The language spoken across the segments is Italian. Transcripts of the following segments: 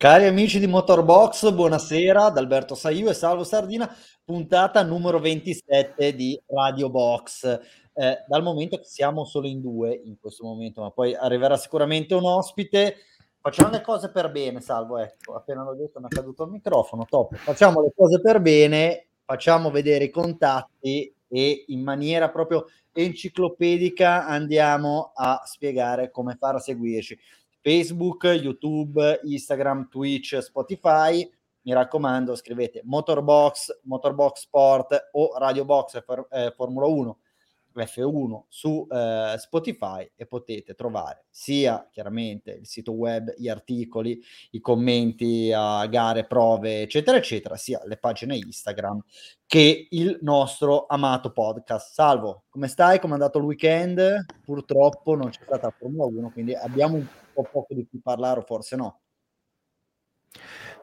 Cari amici di Motorbox, buonasera da Alberto Saiu e Salvo Sardina, puntata numero 27 di Radio Box. Eh, dal momento che siamo solo in due in questo momento, ma poi arriverà sicuramente un ospite, facciamo le cose per bene, Salvo, ecco, appena l'ho detto mi è caduto il microfono, top. Facciamo le cose per bene, facciamo vedere i contatti e in maniera proprio enciclopedica andiamo a spiegare come fare a seguirci. Facebook, YouTube, Instagram, Twitch, Spotify. Mi raccomando, scrivete Motorbox, Motorbox Sport o Radio Box for, eh, Formula 1 F1 su eh, Spotify e potete trovare sia chiaramente il sito web, gli articoli, i commenti a gare, prove, eccetera, eccetera, sia le pagine Instagram che il nostro amato podcast. Salvo, come stai? Come è andato il weekend? Purtroppo non c'è stata Formula 1, quindi abbiamo un po' poco di cui parlare, o forse no.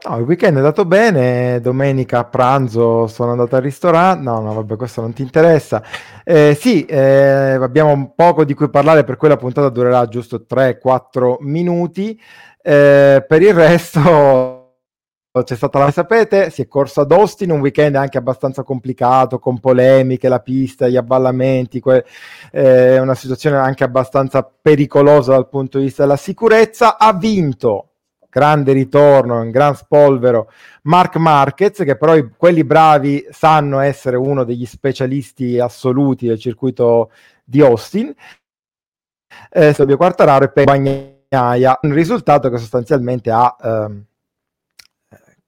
No, il weekend è andato bene, domenica a pranzo sono andato al ristorante, no, no, vabbè, questo non ti interessa. Eh, sì, eh, abbiamo poco di cui parlare, per quella puntata durerà giusto 3-4 minuti. Eh, per il resto c'è stata la sapete, si è corso ad Austin, un weekend anche abbastanza complicato, con polemiche, la pista, gli avvallamenti, que- eh, una situazione anche abbastanza pericolosa dal punto di vista della sicurezza. Ha vinto grande ritorno, un gran spolvero, Mark Marquez, che però i, quelli bravi sanno essere uno degli specialisti assoluti del circuito di Austin, eh, Silvio Quartararo e Bagnaia, un risultato che sostanzialmente ha... Ehm,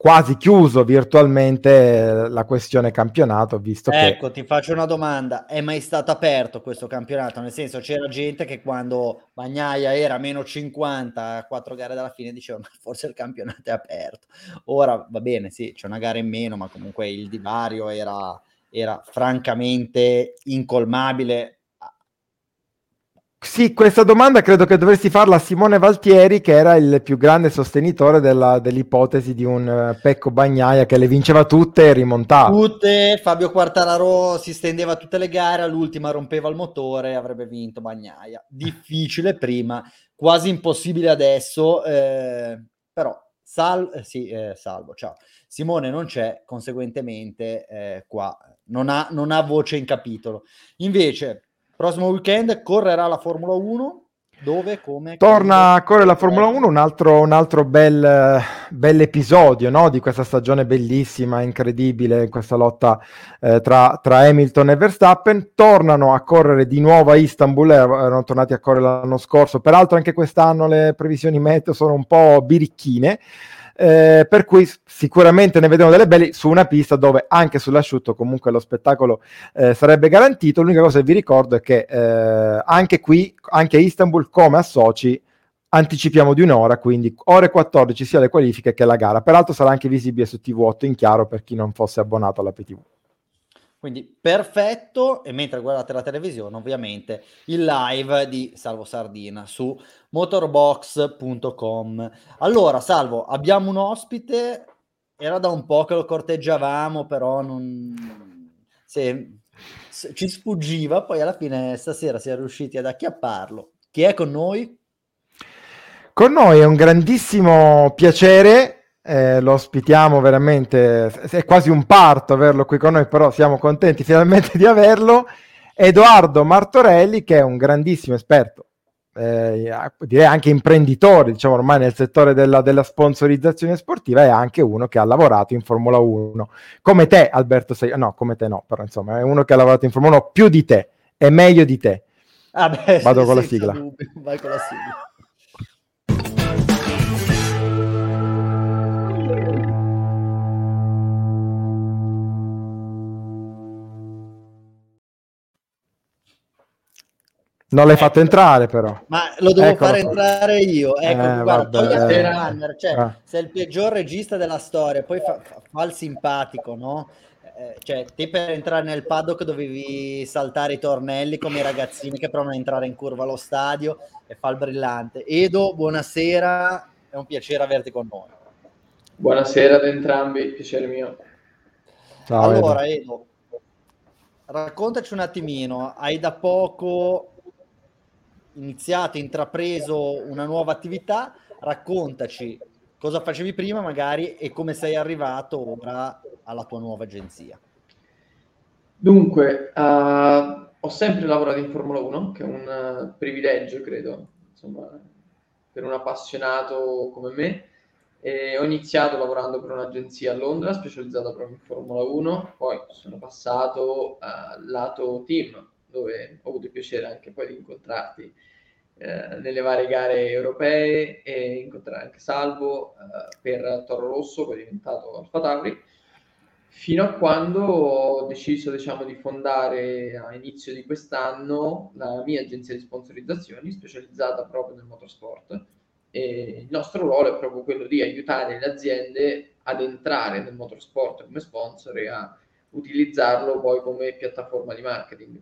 quasi chiuso virtualmente la questione campionato, visto ecco, che... Ecco, ti faccio una domanda, è mai stato aperto questo campionato? Nel senso, c'era gente che quando Bagnaia era meno 50 a quattro gare dalla fine diceva, ma forse il campionato è aperto. Ora, va bene, sì, c'è una gara in meno, ma comunque il divario era, era francamente incolmabile sì, questa domanda credo che dovresti farla a Simone Valtieri, che era il più grande sostenitore della, dell'ipotesi di un uh, Pecco Bagnaia che le vinceva tutte e rimontava. Tutte, Fabio Quartararo si stendeva tutte le gare, all'ultima rompeva il motore e avrebbe vinto Bagnaia. Difficile prima, quasi impossibile adesso, eh, però sal- eh, sì, eh, salvo, ciao. Simone non c'è, conseguentemente eh, qua non ha, non ha voce in capitolo. Invece Prossimo weekend correrà la Formula 1. Dove, come? Torna a correre la Formula 1, un altro, un altro bel, bel episodio no? di questa stagione bellissima, incredibile, questa lotta eh, tra, tra, Hamilton e Verstappen. Tornano a correre di nuovo a Istanbul, eh, erano tornati a correre l'anno scorso, peraltro anche quest'anno le previsioni meteo sono un po' birichine. Eh, per cui sicuramente ne vedremo delle belle su una pista dove anche sull'asciutto comunque lo spettacolo eh, sarebbe garantito. L'unica cosa che vi ricordo è che eh, anche qui, anche a Istanbul, come a Sochi, anticipiamo di un'ora, quindi ore 14 sia le qualifiche che la gara. Peraltro sarà anche visibile su TV8 in chiaro per chi non fosse abbonato alla PTV. Quindi perfetto, e mentre guardate la televisione, ovviamente il live di Salvo Sardina su motorbox.com. Allora, Salvo, abbiamo un ospite, era da un po' che lo corteggiavamo, però non... Se, se, ci sfuggiva, poi alla fine stasera si è riusciti ad acchiapparlo. Chi è con noi? Con noi è un grandissimo piacere eh, lo ospitiamo veramente, è quasi un parto averlo qui con noi, però siamo contenti finalmente di averlo. Edoardo Martorelli, che è un grandissimo esperto, eh, direi anche imprenditore, diciamo ormai nel settore della, della, sponsorizzazione sportiva, è anche uno che ha lavorato in Formula 1. Come te, Alberto, sei, no, come te no, però insomma è uno che ha lavorato in Formula 1 più di te, è meglio di te. Ah beh, Vado con la sigla. Vai con la sigla. Non l'hai ecco. fatto entrare però. Ma lo devo Eccolo fare entrare io. Ecco, eh, guarda, togli Runner, cioè, ah. sei il peggior regista della storia, poi fa, fa, fa il simpatico, no? Eh, cioè, te per entrare nel paddock dovevi saltare i tornelli come i ragazzini che provano a entrare in curva allo stadio e fa il brillante. Edo, buonasera, è un piacere averti con noi. Buonasera ad entrambi, piacere mio. Ciao, allora, Edo. Edo raccontaci un attimino, hai da poco iniziato, intrapreso una nuova attività, raccontaci cosa facevi prima magari e come sei arrivato ora alla tua nuova agenzia. Dunque, uh, ho sempre lavorato in Formula 1, che è un uh, privilegio, credo, insomma, per un appassionato come me. E ho iniziato lavorando per un'agenzia a Londra specializzata proprio in Formula 1, poi sono passato al uh, lato team, dove ho avuto il piacere anche poi di incontrarti eh, nelle varie gare europee e incontrare anche Salvo eh, per Toro Rosso, poi diventato Alfa Tauri fino a quando ho deciso diciamo, di fondare a inizio di quest'anno la mia agenzia di sponsorizzazioni specializzata proprio nel motorsport e il nostro ruolo è proprio quello di aiutare le aziende ad entrare nel motorsport come sponsor e a utilizzarlo poi come piattaforma di marketing.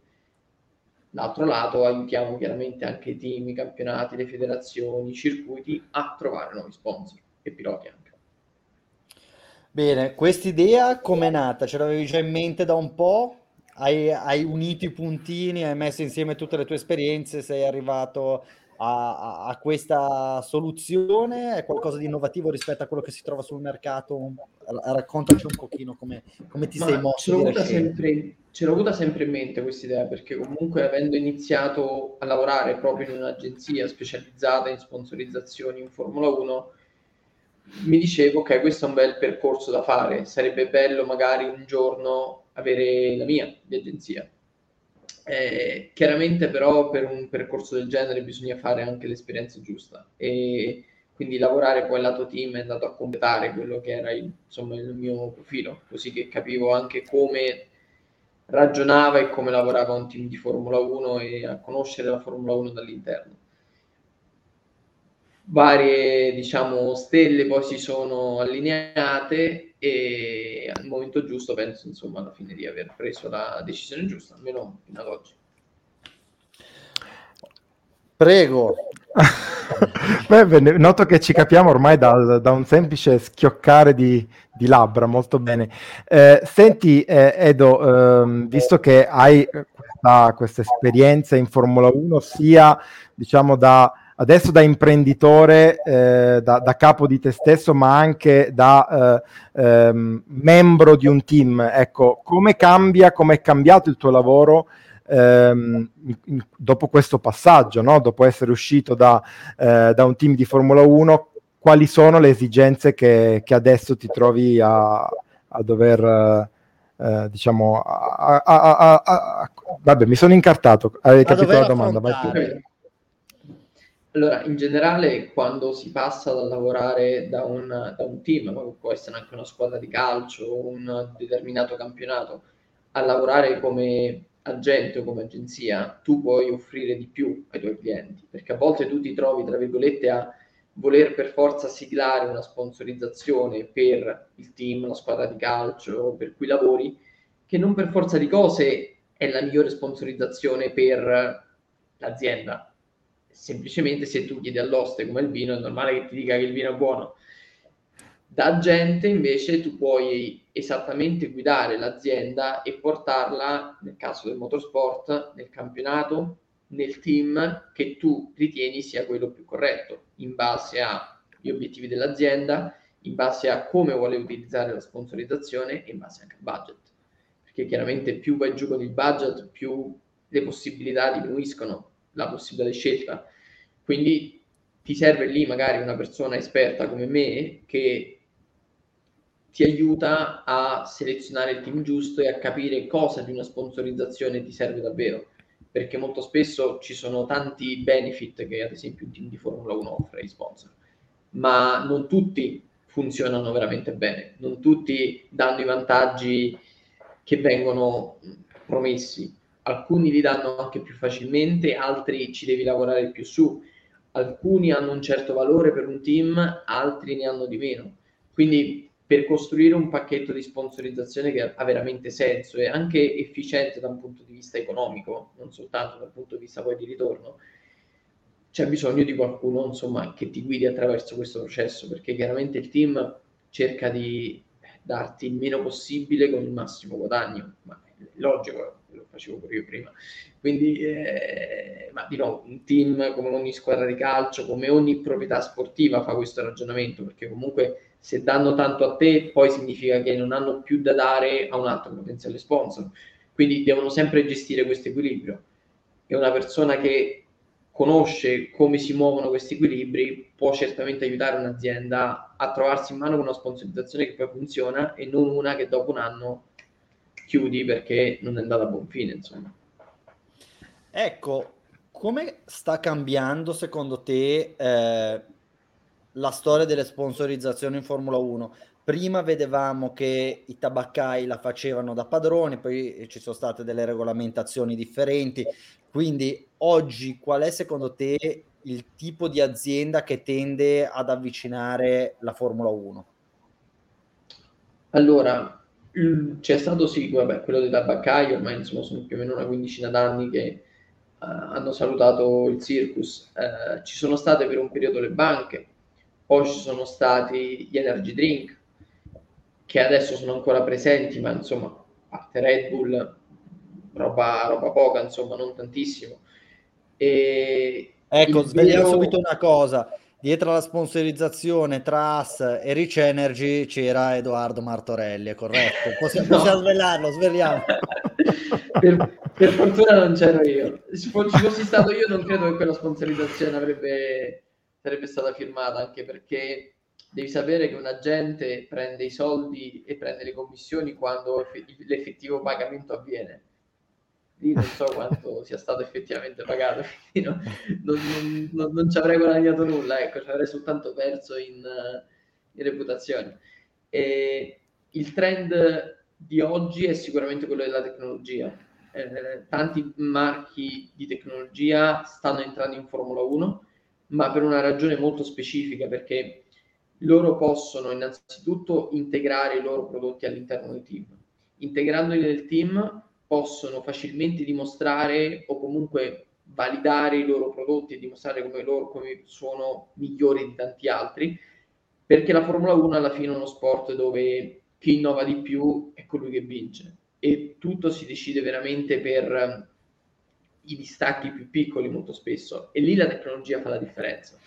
D'altro lato aiutiamo chiaramente anche i team, i campionati, le federazioni, i circuiti a trovare nuovi sponsor e piloti anche. Bene, quest'idea com'è nata? Ce l'avevi già in mente da un po'? Hai, hai unito i puntini, hai messo insieme tutte le tue esperienze, sei arrivato a, a, questa soluzione? È qualcosa di innovativo rispetto a quello che si trova sul mercato? Raccontaci un pochino come, come ti Ma sei mosso. Ce l'ho, avuta sempre, ce l'ho avuta sempre in mente questa idea, perché comunque avendo iniziato a lavorare proprio in un'agenzia specializzata in sponsorizzazioni in Formula 1, mi dicevo che okay, questo è un bel percorso da fare, sarebbe bello magari un giorno avere la mia di agenzia. Eh, chiaramente però per un percorso del genere bisogna fare anche l'esperienza giusta e quindi lavorare poi lato team è andato a completare quello che era il, insomma, il mio profilo, così che capivo anche come ragionava e come lavorava un team di Formula 1 e a conoscere la Formula 1 dall'interno. Varie diciamo stelle poi si sono allineate e al momento giusto penso insomma alla fine di aver preso la decisione giusta almeno fino ad oggi prego Beh, noto che ci capiamo ormai da, da un semplice schioccare di, di, labbra, molto bene. Eh, senti, eh, Edo, ehm, visto che hai questa, questa esperienza in Formula 1, sia diciamo da adesso da imprenditore, eh, da, da, capo di te stesso, ma anche da eh, ehm, membro di un team. Ecco, come cambia, come è cambiato il tuo lavoro ehm, dopo questo passaggio, no? dopo essere uscito da, eh, da, un team di Formula 1? Quali sono le esigenze che, che adesso ti trovi a, a dover... Eh, diciamo, a, a, a, vabbè, mi sono incartato. Hai capito la domanda? Vai. Allora, in generale, quando si passa da lavorare da un, da un team, ma può essere anche una squadra di calcio, un determinato campionato, a lavorare come agente o come agenzia, tu puoi offrire di più ai tuoi clienti, perché a volte tu ti trovi, tra virgolette, a voler per forza siglare una sponsorizzazione per il team, la squadra di calcio per cui lavori, che non per forza di cose è la migliore sponsorizzazione per l'azienda, semplicemente se tu chiedi all'oste come il vino è normale che ti dica che il vino è buono. Da gente invece tu puoi esattamente guidare l'azienda e portarla, nel caso del motorsport, nel campionato, nel team che tu ritieni sia quello più corretto, in base agli obiettivi dell'azienda, in base a come vuole utilizzare la sponsorizzazione e in base anche al budget. Perché chiaramente più vai giù con il budget, più le possibilità diminuiscono la possibilità di scelta. Quindi ti serve lì magari una persona esperta come me che ti aiuta a selezionare il team giusto e a capire cosa di una sponsorizzazione ti serve davvero. Perché molto spesso ci sono tanti benefit che ad esempio un team di Formula 1 offre ai sponsor, ma non tutti funzionano veramente bene, non tutti danno i vantaggi che vengono promessi alcuni li danno anche più facilmente, altri ci devi lavorare più su, alcuni hanno un certo valore per un team, altri ne hanno di meno. Quindi per costruire un pacchetto di sponsorizzazione che ha veramente senso e anche efficiente da un punto di vista economico, non soltanto dal punto di vista poi di ritorno, c'è bisogno di qualcuno insomma, che ti guidi attraverso questo processo, perché chiaramente il team cerca di darti il meno possibile con il massimo guadagno, ma è logico, lo facevo pure io prima. Quindi, eh, ma di nuovo un team come ogni squadra di calcio, come ogni proprietà sportiva fa questo ragionamento, perché comunque se danno tanto a te, poi significa che non hanno più da dare a un altro potenziale sponsor. Quindi devono sempre gestire questo equilibrio. E una persona che conosce come si muovono questi equilibri può certamente aiutare un'azienda a trovarsi in mano con una sponsorizzazione che poi funziona e non una che dopo un anno chiudi perché non è andata a buon fine, insomma. Ecco, come sta cambiando secondo te eh, la storia delle sponsorizzazioni in Formula 1? Prima vedevamo che i tabaccai la facevano da padroni, poi ci sono state delle regolamentazioni differenti. Quindi oggi qual è secondo te il tipo di azienda che tende ad avvicinare la Formula 1? Allora, c'è stato sì, vabbè, quello dei tabaccai, ormai insomma sono più o meno una quindicina d'anni che uh, hanno salutato il circus. Uh, ci sono state per un periodo le banche, poi ci sono stati gli energy drink, che adesso sono ancora presenti, ma insomma, a parte Red Bull, roba, roba poca, insomma, non tantissimo. E ecco, svegliamo vero... subito una cosa. Dietro alla sponsorizzazione Tras e Rich Energy c'era Edoardo Martorelli, è corretto? Possiamo, no. possiamo svegliarlo, svegliamo. per, per, fortuna non c'ero io. Se fossi stato io non credo che quella sponsorizzazione avrebbe, sarebbe stata firmata, anche perché devi sapere che un agente prende i soldi e prende le commissioni quando l'effettivo pagamento avviene lì non so quanto sia stato effettivamente pagato, quindi no, non, non, non, ci avrei guadagnato nulla, ecco, ci avrei soltanto perso in, in reputazione. E il trend di oggi è sicuramente quello della tecnologia. Eh, tanti marchi di tecnologia stanno entrando in Formula 1, ma per una ragione molto specifica, perché loro possono innanzitutto integrare i loro prodotti all'interno del team. Integrandoli nel team possono facilmente dimostrare o comunque validare i loro prodotti e dimostrare come loro come sono migliori di tanti altri, perché la Formula 1 alla fine è uno sport dove chi innova di più è colui che vince e tutto si decide veramente per um, i distacchi più piccoli molto spesso e lì la tecnologia fa la differenza.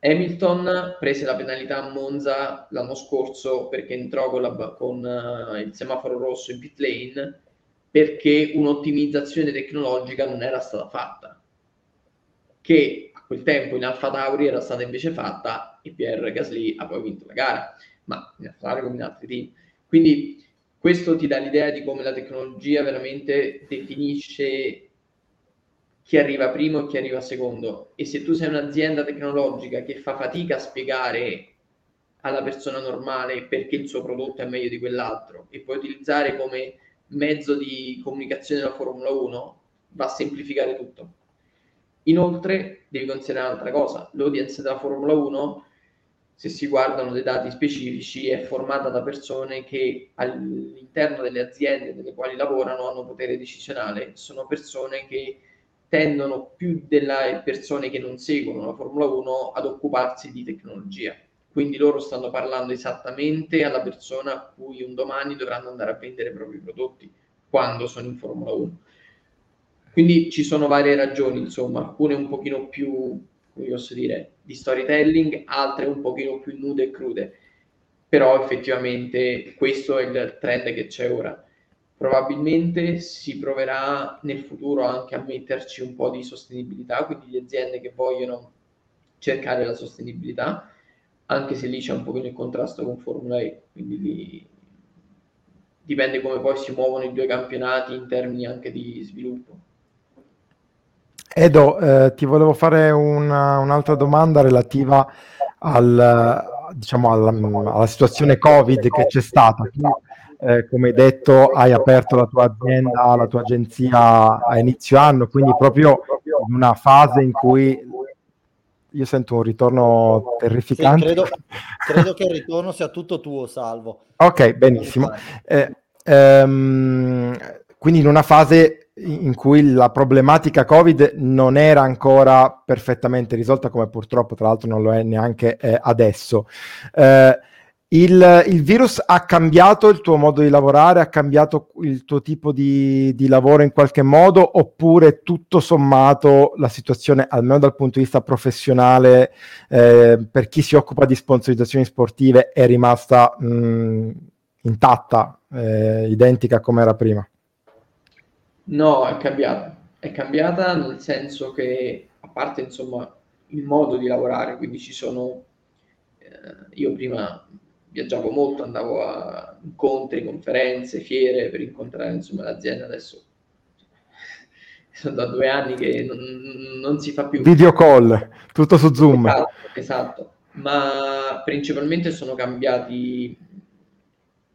Hamilton prese la penalità a Monza l'anno scorso perché entrò con, la, con uh, il semaforo rosso in pit lane perché un'ottimizzazione tecnologica non era stata fatta, che a quel tempo in Alfa Tauri era stata invece fatta e Pierre Gasly ha poi vinto la gara, ma in Alfa Tauri come in altri team. Quindi questo ti dà l'idea di come la tecnologia veramente definisce chi arriva primo e chi arriva secondo. E se tu sei un'azienda tecnologica che fa fatica a spiegare alla persona normale perché il suo prodotto è meglio di quell'altro e puoi utilizzare come mezzo di comunicazione della Formula 1 va a semplificare tutto. Inoltre devi considerare un'altra cosa, l'audience della Formula 1, se si guardano dei dati specifici, è formata da persone che all'interno delle aziende delle quali lavorano hanno potere decisionale, sono persone che tendono più delle persone che non seguono la Formula 1 ad occuparsi di tecnologia quindi loro stanno parlando esattamente alla persona a cui un domani dovranno andare a vendere i propri prodotti quando sono in Formula 1. Quindi ci sono varie ragioni, insomma, alcune un pochino più, come posso dire, di storytelling, altre un pochino più nude e crude. Però effettivamente questo è il trend che c'è ora. Probabilmente si proverà nel futuro anche a metterci un po' di sostenibilità, quindi le aziende che vogliono cercare la sostenibilità, anche se lì c'è un pochino il contrasto con Formula E, quindi lì dipende come poi si muovono i due campionati in termini anche di sviluppo. Edo, eh, ti volevo fare una, un'altra domanda relativa al, diciamo, alla, alla, situazione Covid che c'è stata. Tu, eh, come hai detto, hai aperto la tua azienda, la tua agenzia a inizio anno, quindi proprio in una fase in cui io sento un ritorno terrificante. Sì, credo, credo, che il ritorno sia tutto tuo, Salvo. Ok, benissimo. Eh, ehm, quindi in una fase in cui la problematica Covid non era ancora perfettamente risolta, come purtroppo tra l'altro non lo è neanche eh, adesso. Eh, Il, il, virus ha cambiato il tuo modo di lavorare, ha cambiato il tuo tipo di, di, lavoro in qualche modo, oppure tutto sommato la situazione, almeno dal punto di vista professionale, eh, per chi si occupa di sponsorizzazioni sportive, è rimasta mh, intatta, eh, identica come era prima? No, è cambiata. È cambiata nel senso che, a parte insomma il modo di lavorare, quindi ci sono... Eh, io prima viaggiavo molto, andavo a incontri, conferenze, fiere per incontrare insomma l'azienda. Adesso sono da due anni che non, non si fa più. Video call, tutto su Zoom. Esatto, esatto, ma principalmente sono cambiati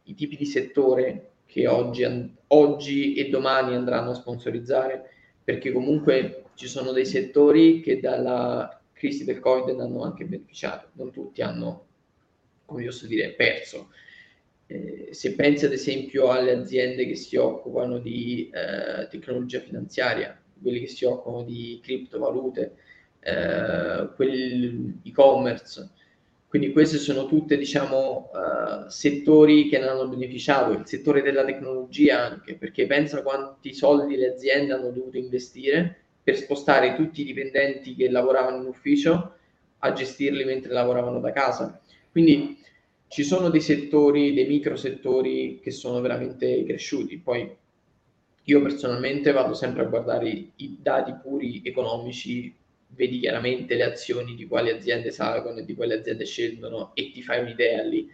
i tipi di settore che oggi, oggi e domani andranno a sponsorizzare, perché comunque ci sono dei settori che dalla crisi del Covid hanno anche beneficiato, non tutti hanno come posso dire, perso. Eh, se pensi ad esempio alle aziende che si occupano di eh, tecnologia finanziaria, quelli che si occupano di criptovalute, eh, quelli e-commerce, quindi questi sono tutti diciamo, uh, settori che ne hanno beneficiato, il settore della tecnologia anche, perché pensa quanti soldi le aziende hanno dovuto investire per spostare tutti i dipendenti che lavoravano in ufficio a gestirli mentre lavoravano da casa. Quindi ci sono dei settori, dei micro settori che sono veramente cresciuti. Poi io personalmente vado sempre a guardare i dati puri economici, vedi chiaramente le azioni di quali aziende salgono e di quali aziende scendono e ti fai un'idea lì.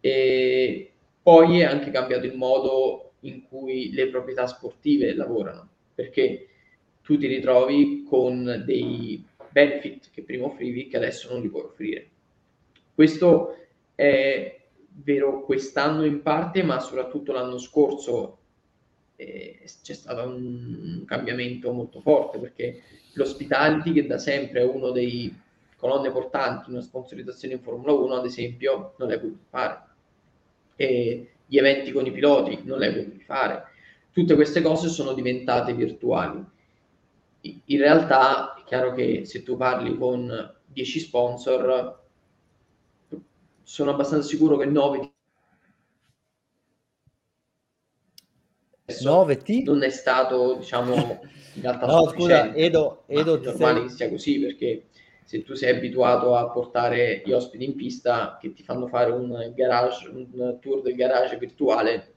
E poi è anche cambiato il modo in cui le proprietà sportive lavorano, perché tu ti ritrovi con dei benefit che prima offrivi che adesso non li puoi offrire. Questo è vero quest'anno in parte, ma soprattutto l'anno scorso eh, c'è stato un cambiamento molto forte perché l'hospitality, che da sempre è uno dei colonne portanti una sponsorizzazione in Formula 1, ad esempio, non l'hai potuto fare. E gli eventi con i piloti non l'hai potuto fare. Tutte queste cose sono diventate virtuali. In realtà è chiaro che se tu parli con 10 sponsor, sono abbastanza sicuro che 9 9 T non è stato diciamo in realtà no scusa Edo, Edo è normale sei... che sia così perché se tu sei abituato a portare gli ospiti in pista che ti fanno fare un garage un tour del garage virtuale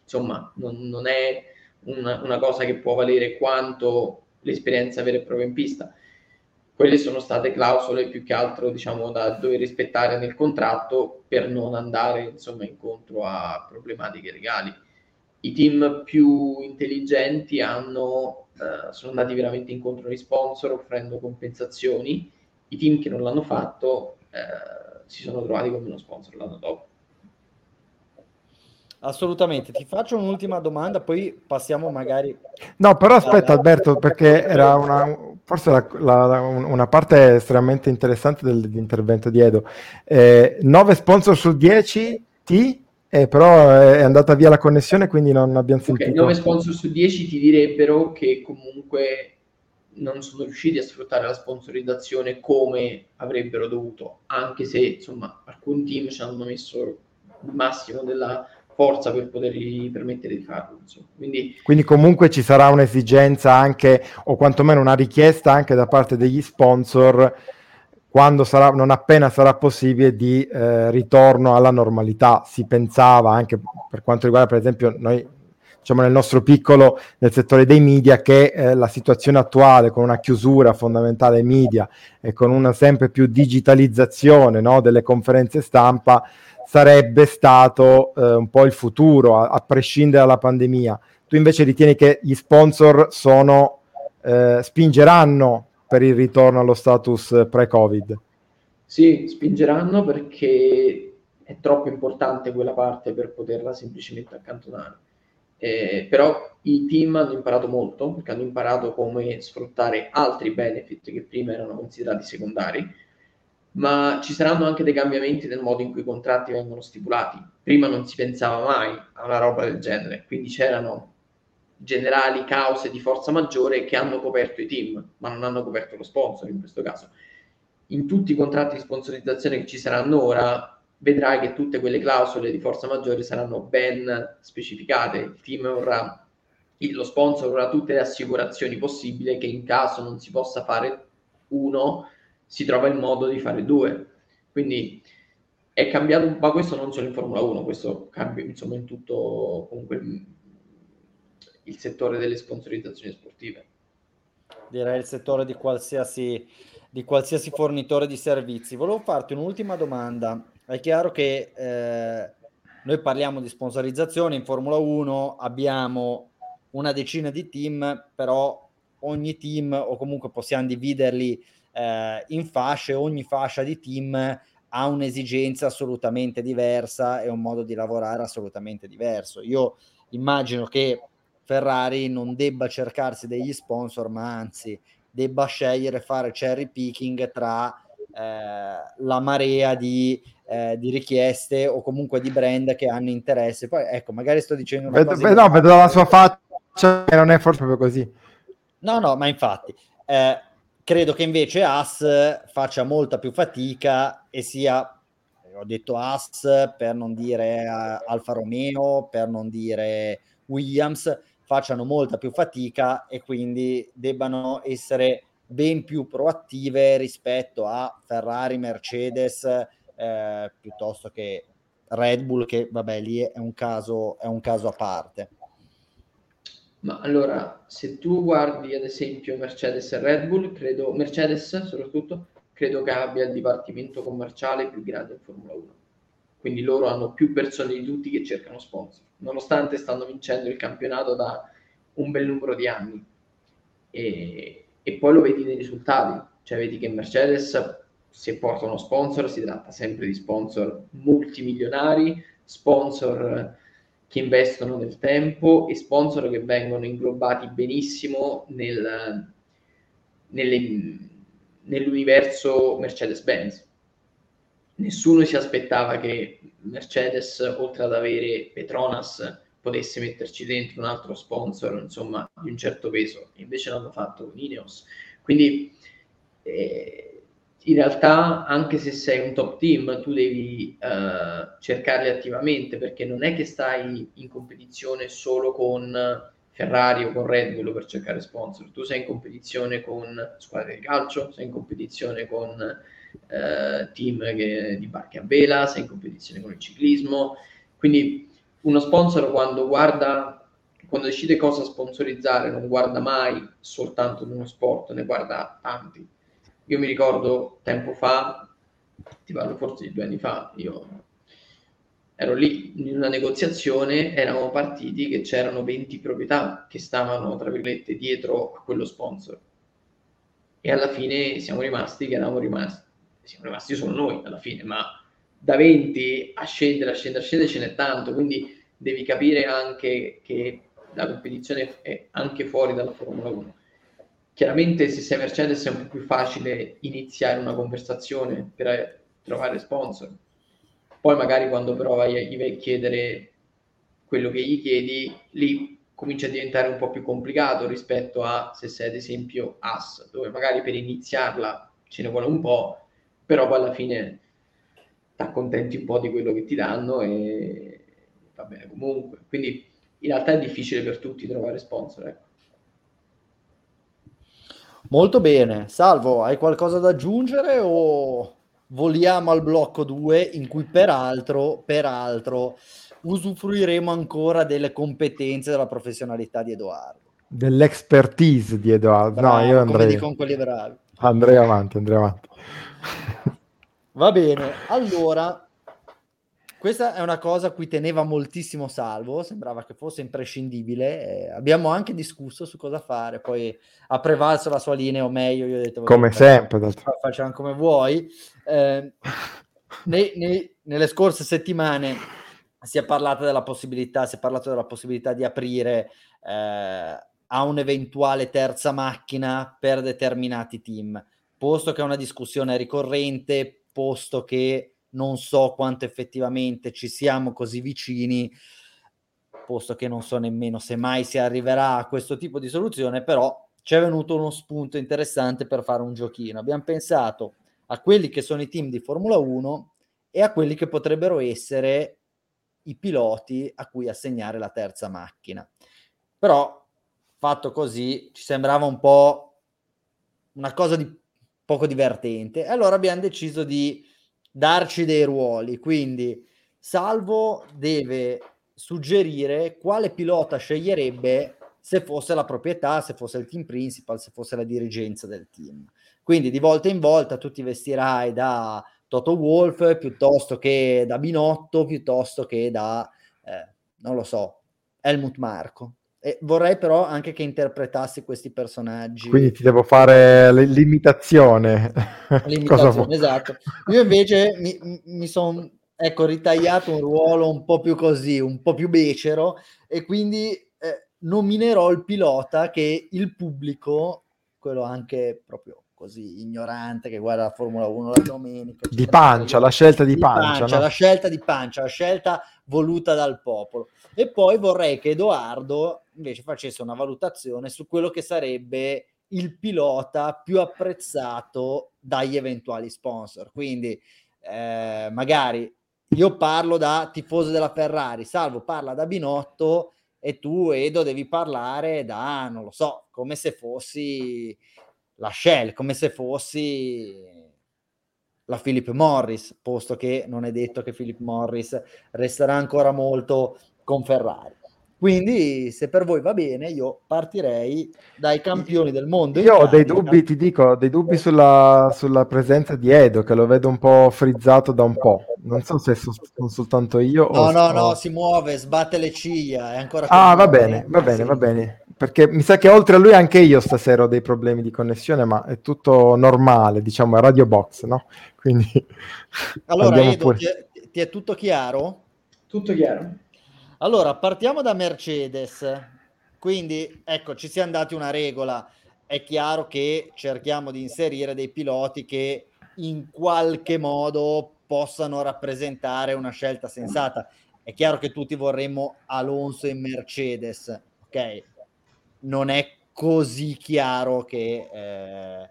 insomma non, non è una, una, cosa che può valere quanto l'esperienza vera e propria in pista quelle sono state clausole più che altro diciamo da dover rispettare nel contratto per non andare insomma incontro a problematiche legali. I team più intelligenti hanno, eh, sono andati veramente incontro agli sponsor offrendo compensazioni, i team che non l'hanno fatto eh, si sono trovati con uno sponsor l'anno dopo. Assolutamente, ti faccio un'ultima domanda, poi passiamo magari... No, però aspetta Alberto, perché era una, forse la, la, una parte estremamente interessante dell'intervento di Edo. Eh, 9 sponsor su 10 ti eh, però è andata via la connessione, quindi non abbiamo sentito. Okay, 9 sponsor su 10 ti direbbero che comunque non sono riusciti a sfruttare la sponsorizzazione come avrebbero dovuto, anche se insomma alcuni team ci hanno messo il massimo della forza per potergli permettere di farlo. Quindi, Quindi, comunque ci sarà un'esigenza anche, o quantomeno una richiesta anche da parte degli sponsor quando sarà, non appena sarà possibile, di eh, ritorno alla normalità. Si pensava anche per quanto riguarda, per esempio, noi diciamo nel nostro piccolo, nel settore dei media, che eh, la situazione attuale con una chiusura fondamentale media e con una sempre più digitalizzazione no, delle conferenze stampa sarebbe stato eh, un po' il futuro, a, a, prescindere dalla pandemia. Tu invece ritieni che gli sponsor sono, eh, spingeranno per il ritorno allo status pre-Covid? Sì, spingeranno perché è troppo importante quella parte per poterla semplicemente accantonare. Eh, però i team hanno imparato molto perché hanno imparato come sfruttare altri benefit che prima erano considerati secondari, ma ci saranno anche dei cambiamenti nel modo in cui i contratti vengono stipulati. Prima non si pensava mai a una roba del genere, quindi c'erano generali cause di forza maggiore che hanno coperto i team, ma non hanno coperto lo sponsor in questo caso. In tutti i contratti di sponsorizzazione che ci saranno ora vedrai che tutte quelle clausole di forza maggiore saranno ben specificate. Il team avrà, lo sponsor avrà tutte le assicurazioni possibili che in caso non si possa fare uno, si trova il modo di fare due. Quindi è cambiato, ma questo non solo in Formula 1, questo cambia insomma in tutto comunque il settore delle sponsorizzazioni sportive. Direi il settore di qualsiasi, di qualsiasi fornitore di servizi. Volevo farti un'ultima domanda. È chiaro che eh, noi parliamo di sponsorizzazione in Formula 1, abbiamo una decina di team, però ogni team o comunque possiamo dividerli eh, in fasce, ogni fascia di team ha un'esigenza assolutamente diversa e un modo di lavorare assolutamente diverso. Io immagino che Ferrari non debba cercarsi degli sponsor, ma anzi debba scegliere fare cherry picking tra eh, la marea di, eh, di, richieste o comunque di brand che hanno interesse. Poi ecco, magari sto dicendo una vedo, no, vedo la sua faccia che non è forse proprio così. No, no, ma infatti. Eh, Credo che invece As faccia molta più fatica e sia, ho detto As per non dire Alfa Romeo, per non dire Williams, facciano molta più fatica e quindi debbano essere ben più proattive rispetto a Ferrari, Mercedes, eh, piuttosto che Red Bull, che vabbè lì è un caso, è un caso a parte. Ma allora, se tu guardi ad esempio Mercedes e Red Bull, credo, Mercedes soprattutto, credo che abbia il dipartimento commerciale più grande in Formula 1. Quindi loro hanno più persone di tutti che cercano sponsor, nonostante stanno vincendo il campionato da un bel numero di anni. E, e poi lo vedi nei risultati, cioè vedi che Mercedes se porta uno sponsor si tratta sempre di sponsor multimilionari, sponsor che investono nel tempo e sponsor che vengono inglobati benissimo nel, nelle, nell'universo Mercedes-Benz. Nessuno si aspettava che Mercedes, oltre ad avere Petronas, potesse metterci dentro un altro sponsor, insomma, di un certo peso. Invece l'hanno fatto con Ineos. Quindi eh, in realtà anche se sei un top team tu devi uh, cercarli attivamente perché non è che stai in competizione solo con Ferrari o con Red Bull per cercare sponsor, tu sei in competizione con squadre di calcio, sei in competizione con uh, team che, di barche a vela, sei in competizione con il ciclismo, quindi uno sponsor quando guarda, quando decide cosa sponsorizzare non guarda mai soltanto uno sport, ne guarda tanti io mi ricordo tempo fa, ti parlo forse di due anni fa, io ero lì in una negoziazione, eravamo partiti che c'erano 20 proprietà che stavano, tra virgolette, dietro a quello sponsor. E alla fine siamo rimasti che eravamo rimasti, siamo rimasti solo noi alla fine, ma da 20 a scendere, a scendere, a scendere ce n'è tanto, quindi devi capire anche che la competizione è anche fuori dalla Formula 1 Chiaramente se sei Mercedes è un po' più facile iniziare una conversazione per trovare sponsor. Poi magari quando però vai a chiedere quello che gli chiedi, lì comincia a diventare un po' più complicato rispetto a se sei ad esempio AS, dove magari per iniziarla ce ne vuole un po', però poi alla fine ti accontenti un po' di quello che ti danno e va bene comunque. Quindi in realtà è difficile per tutti trovare sponsor. Ecco. Molto bene. Salvo, hai qualcosa da aggiungere o voliamo al blocco 2 in cui peraltro, peraltro usufruiremo ancora delle competenze della professionalità di Edoardo. Dell'expertise di Edoardo. Bravo, no, io andrei... con quelli bravi. Andrei avanti, andrei avanti. Va bene, allora questa è una cosa a cui teneva moltissimo Salvo, sembrava che fosse imprescindibile. Eh, abbiamo anche discusso su cosa fare, poi ha prevalso la sua linea, o meglio, io ho detto... Come sempre, facciamo come vuoi. Eh, nei, nei, nelle scorse settimane si è parlato della possibilità, si è parlato della possibilità di aprire eh, a un'eventuale terza macchina per determinati team, posto che è una discussione ricorrente, posto che non so quanto effettivamente ci siamo così vicini, posto che non so nemmeno se mai si arriverà a questo tipo di soluzione, però ci è venuto uno spunto interessante per fare un giochino. Abbiamo pensato a quelli che sono i team di Formula 1 e a quelli che potrebbero essere i piloti a cui assegnare la terza macchina. Però fatto così ci sembrava un po' una cosa di poco divertente. Allora abbiamo deciso di darci dei ruoli, quindi Salvo deve suggerire quale pilota sceglierebbe se fosse la proprietà, se fosse il team principal, se fosse la dirigenza del team. Quindi di volta in volta tu ti vestirai da Toto Wolf piuttosto che da Binotto, piuttosto che da, eh, non lo so, Helmut Marco. E vorrei però anche che interpretassi questi personaggi. Quindi ti devo fare l'imitazione. L'imitazione, esatto. Io invece mi, mi sono ecco, ritagliato un ruolo un po' più così, un po' più becero e quindi eh, nominerò il pilota che il pubblico, quello anche proprio così ignorante che guarda la Formula 1 la domenica. Di pancia, la scelta di, di pancia. pancia no? La scelta di pancia, la scelta voluta dal popolo. E poi vorrei che Edoardo invece facesse una valutazione su quello che sarebbe il pilota più apprezzato dagli eventuali sponsor. Quindi eh, magari io parlo da tifoso della Ferrari, Salvo parla da Binotto e tu Edo devi parlare da, non lo so, come se fossi la Shell, come se fossi la Philip Morris, posto che non è detto che Philip Morris resterà ancora molto con Ferrari. Quindi, se per voi va bene, io partirei dai campioni del mondo. Io ho dei dubbi, ti dico, dei dubbi sulla, sulla, presenza di Edo, che lo vedo un po' frizzato da un po'. Non so se sono soltanto io. No, o... no, no, si muove, sbatte le ciglia, è ancora... Ah, va bene, va bene, va bene perché mi sa che oltre a lui anche io stasera ho dei problemi di connessione, ma è tutto normale, diciamo, è Radio Box, no? Quindi allora, Edo, ti è, ti è, tutto chiaro? Tutto chiaro. Allora, partiamo da Mercedes. Quindi, ecco, ci siamo dati una regola. È chiaro che cerchiamo di inserire dei piloti che in qualche modo possano rappresentare una scelta sensata. È chiaro che tutti vorremmo Alonso in Mercedes, ok? Non è così chiaro che eh,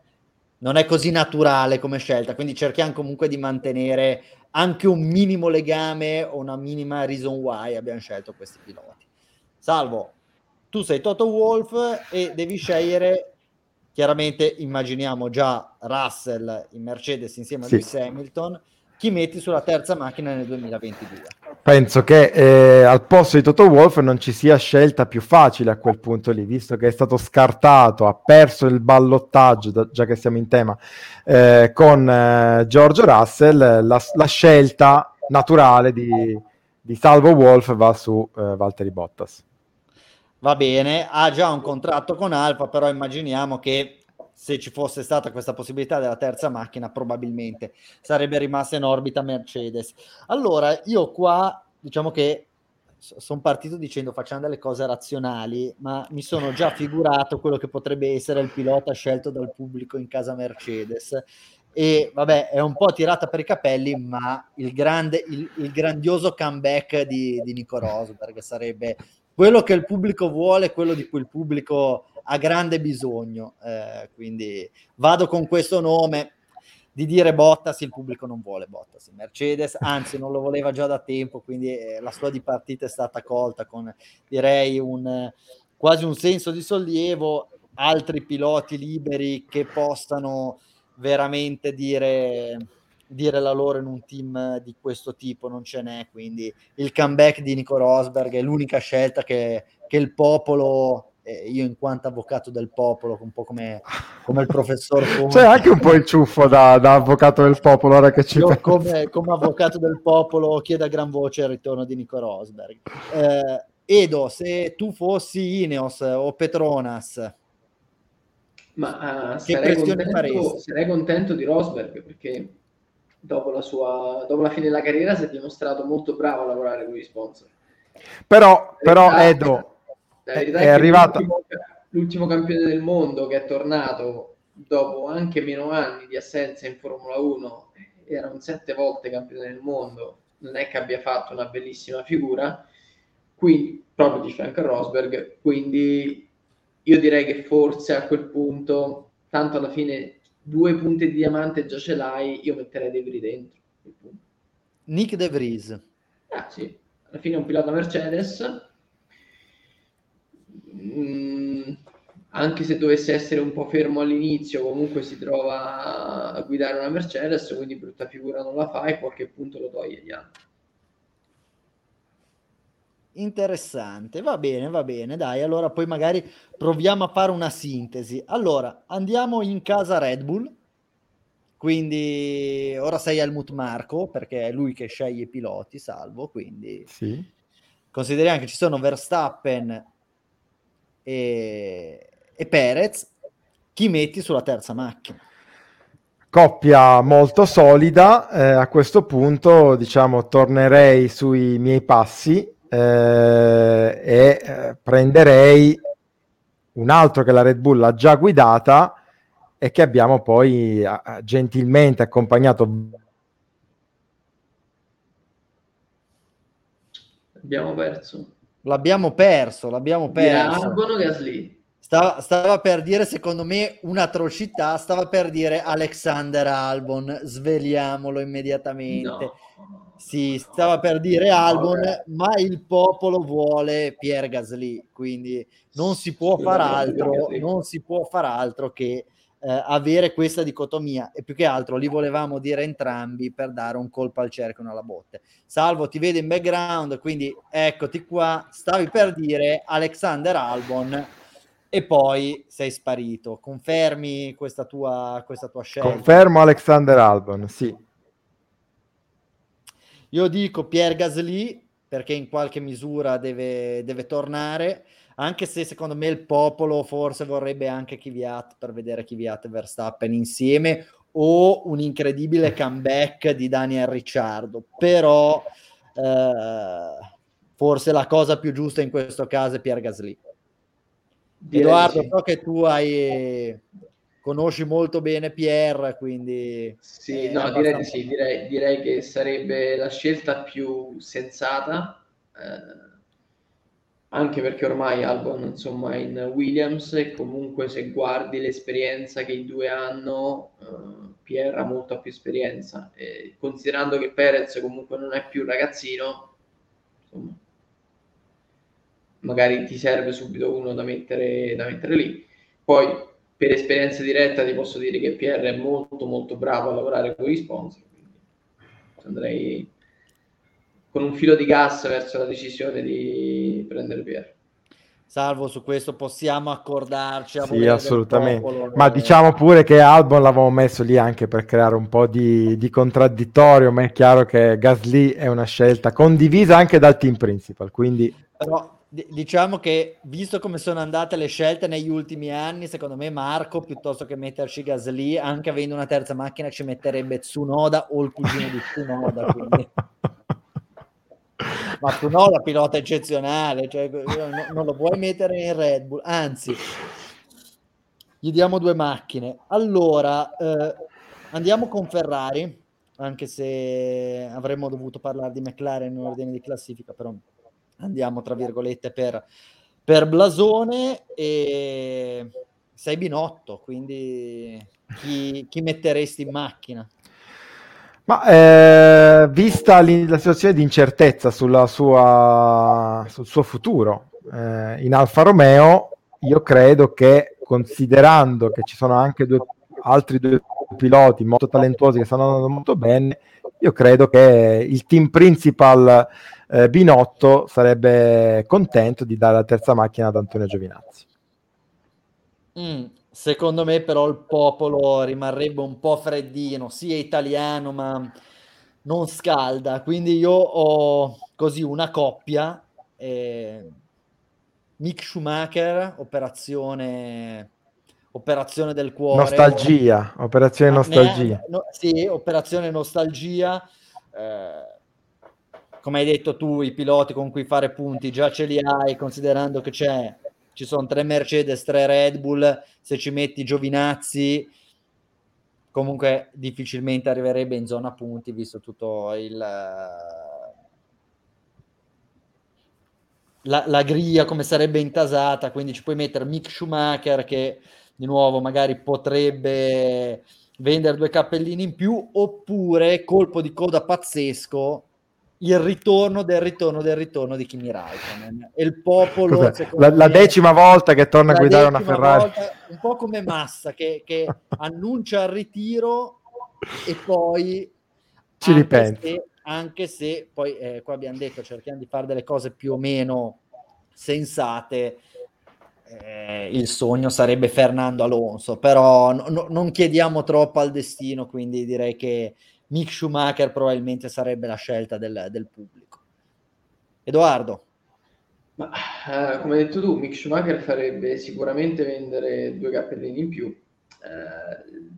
non è così naturale come scelta, quindi cerchiamo comunque di mantenere anche un minimo legame o una minima reason why abbiamo scelto questi piloti. Salvo, tu sei Toto Wolf e devi scegliere, chiaramente immaginiamo già Russell in Mercedes insieme a sì. Lewis Hamilton, chi metti sulla terza macchina nel 2022? Penso che eh, al posto di Toto Wolf non ci sia scelta più facile a quel punto lì, visto che è stato scartato, ha perso il ballottaggio, da, già che siamo in tema, eh, con eh, George Russell, la, la, scelta naturale di, di Salvo Wolf va su eh, Valtteri Bottas. Va bene, ha già un contratto con Alfa, però immaginiamo che se ci fosse stata questa possibilità della terza macchina, probabilmente sarebbe rimasta in orbita Mercedes. Allora, io qua diciamo che sono partito dicendo facciamo delle cose razionali, ma mi sono già figurato quello che potrebbe essere il pilota scelto dal pubblico in casa Mercedes. E vabbè, è un po' tirata per i capelli, ma il, grande, il, il grandioso comeback di, di Nico Rosberg sarebbe quello che il pubblico vuole, quello di cui il pubblico ha grande bisogno. Eh, quindi vado con questo nome di dire Bottas, il pubblico non vuole Bottas. Mercedes, anzi, non lo voleva già da tempo, quindi eh, la sua di partita è stata colta con direi un quasi un senso di sollievo. Altri piloti liberi che possano veramente dire dire la loro in un team di questo tipo non ce n'è, quindi il comeback di Nico Rosberg è l'unica scelta che, che il popolo eh, io in quanto avvocato del popolo, un po' come, come il professor Conte. C'è anche un po' il ciuffo da, da avvocato del popolo, ora che ci io come, come, avvocato del popolo chiedo a gran voce il ritorno di Nico Rosberg. Eh, Edo, se tu fossi Ineos o Petronas, ma uh, sarei, contento, sarei contento di Rosberg perché dopo la, sua, dopo la fine della carriera si è dimostrato molto bravo a lavorare con gli sponsor. Però, però Edo è, è arrivato l'ultimo, l'ultimo campione del mondo che è tornato dopo anche meno anni di assenza in Formula 1 era un sette volte campione del mondo non è che abbia fatto una bellissima figura qui proprio di Frank Rosberg quindi io direi che forse a quel punto tanto alla fine due punti di diamante già ce l'hai, io metterei Debris dentro. Nick De Vries. Ah, sì. Alla fine è un pilota Mercedes. Mm, anche se dovesse essere un po' fermo all'inizio, comunque si trova a guidare una Mercedes, quindi brutta figura non la fa e qualche punto lo toglie agli altri. Interessante, va bene, va bene, dai, allora poi magari proviamo a fare una sintesi. Allora, andiamo in casa Red Bull, quindi ora sei Helmut Marco, perché è lui che sceglie i piloti, salvo, quindi sì. consideriamo che ci sono Verstappen e, e Perez, chi metti sulla terza macchina? Coppia molto solida, eh, a questo punto diciamo tornerei sui miei passi eh, e eh, prenderei un altro che la Red Bull ha già guidata e che abbiamo poi a, gentilmente accompagnato. Abbiamo perso. L'abbiamo perso, l'abbiamo perso. Stava, stava, per dire, secondo me, un'atrocità. Stava per dire Alexander Albon. Sveliamolo immediatamente. No. Sì, stava per dire Albon, ma il popolo vuole Pierre Gasly, quindi non si può far altro, non si può far altro che eh, avere questa dicotomia e più che altro li volevamo dire entrambi per dare un colpo al cerchio alla botte. Salvo ti vede in background, quindi eccoti qua, stavi per dire Alexander Albon e poi sei sparito. Confermi questa tua, questa tua scelta? Confermo Alexander Albon, sì. Io dico Pierre Gasly perché in qualche misura deve, deve tornare, anche se secondo me il popolo forse vorrebbe anche Kvyat per vedere Kvyat e Verstappen insieme o un incredibile comeback di Daniel Ricciardo, però eh, forse la cosa più giusta in questo caso è Pierre Gasly. Edoardo, sì. so che tu hai conosci molto bene Pierre, quindi... Sì, no, direi di sì, direi, direi, che sarebbe la scelta più sensata, eh, anche perché ormai Albon insomma è in Williams e comunque se guardi l'esperienza che i due hanno, eh, Pierre ha molta più esperienza, e considerando che Perez comunque non è più ragazzino, insomma, magari ti serve subito uno da mettere, da mettere lì. Poi per esperienza diretta ti posso dire che Pierre è molto molto bravo a lavorare con gli sponsor, quindi andrei con un filo di gas verso la decisione di prendere Pierre. Salvo su questo possiamo accordarci. A sì, assolutamente. Popolo, ma diciamo pure che Albon l'avevamo messo lì anche per creare un po' di, di, contraddittorio, ma è chiaro che Gasly è una scelta condivisa anche dal team principal. Quindi... Però diciamo che visto come sono andate le scelte negli ultimi anni, secondo me Marco, piuttosto che metterci Gasly, anche avendo una terza macchina, ci metterebbe Tsunoda o il cugino di Tsunoda. Quindi. Ma Tsunoda pilota eccezionale, cioè, no, non lo puoi mettere in Red Bull, anzi, gli diamo due macchine. Allora, eh, andiamo con Ferrari, anche se avremmo dovuto parlare di McLaren in ordine di classifica, però andiamo tra virgolette per, per blasone e sei Binotto, quindi chi, chi metteresti in macchina? Ma eh, vista la situazione di incertezza sua, sul suo futuro eh, in Alfa Romeo, io credo che considerando che ci sono anche due, altri due piloti molto talentuosi che stanno andando molto bene, io credo che il team principal eh, Binotto sarebbe contento di dare la terza macchina ad Antonio Giovinazzi. Mm, secondo me però il popolo rimarrebbe un po' freddino, sì è italiano ma non scalda, quindi io ho così una coppia, eh, Mick Schumacher, operazione operazione del cuore. Nostalgia, operazione nostalgia. no, sì, operazione nostalgia. Eh, come hai detto tu, i piloti con cui fare punti già ce li hai, considerando che c'è, ci sono tre Mercedes, tre Red Bull, se ci metti Giovinazzi, comunque difficilmente arriverebbe in zona punti, visto tutto il... La, la griglia come sarebbe intasata, quindi ci puoi mettere Mick Schumacher che di nuovo magari potrebbe vendere due cappellini in più oppure colpo di coda pazzesco il ritorno del ritorno del ritorno di Kimi Raikkonen e il popolo la, la, decima volta che torna a guidare una Ferrari. volta, un po' come Massa che, che annuncia il ritiro e poi ci ripensa se, anche se poi eh, qua abbiamo detto cerchiamo di fare delle cose più o meno sensate eh, il sogno sarebbe Fernando Alonso però no, no, non chiediamo troppo al destino quindi direi che Mick Schumacher probabilmente sarebbe la scelta del, del pubblico. Edoardo. Ma, eh, come hai detto tu, Mick Schumacher farebbe sicuramente vendere due cappellini in più. Eh,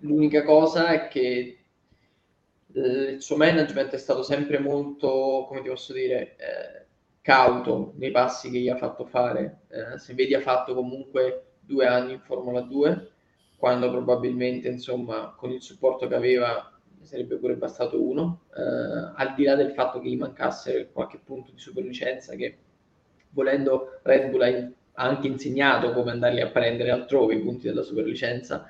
l'unica cosa è che eh, il suo management è stato sempre molto, come ti posso dire, eh, cauto nei passi che gli ha fatto fare. Eh, se vedi ha fatto comunque due anni in Formula 2, quando probabilmente, insomma, con il supporto che aveva sarebbe pure bastato uno, eh, al di là del fatto che gli mancasse qualche punto di superlicenza che volendo Red Bull ha anche insegnato come andarli a prendere altrove i punti della superlicenza.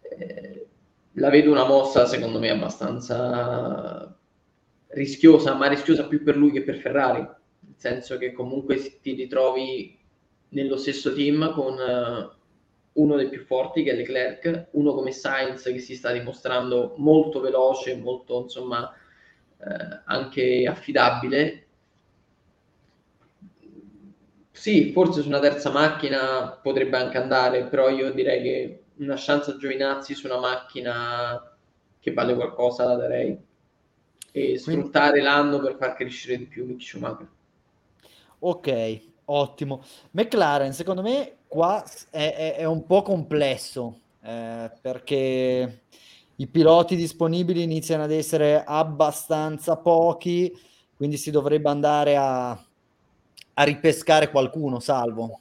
Eh, la vedo una mossa secondo me abbastanza rischiosa, ma rischiosa più per lui che per Ferrari, nel senso che comunque ti ritrovi nello stesso team con uno dei più forti che è Leclerc, uno come Sainz che si sta dimostrando molto veloce, molto insomma eh, anche affidabile. Sì, forse su una terza macchina potrebbe anche andare, però io direi che una chance a Giovinazzi su una macchina che vale qualcosa la darei e sfruttare Quindi... l'anno per far crescere di più Mick Schumacher. Ok, ottimo. McLaren, secondo me, qua è, è, è un po' complesso eh, perché i piloti disponibili iniziano ad essere abbastanza pochi, quindi si dovrebbe andare a, a ripescare qualcuno, salvo.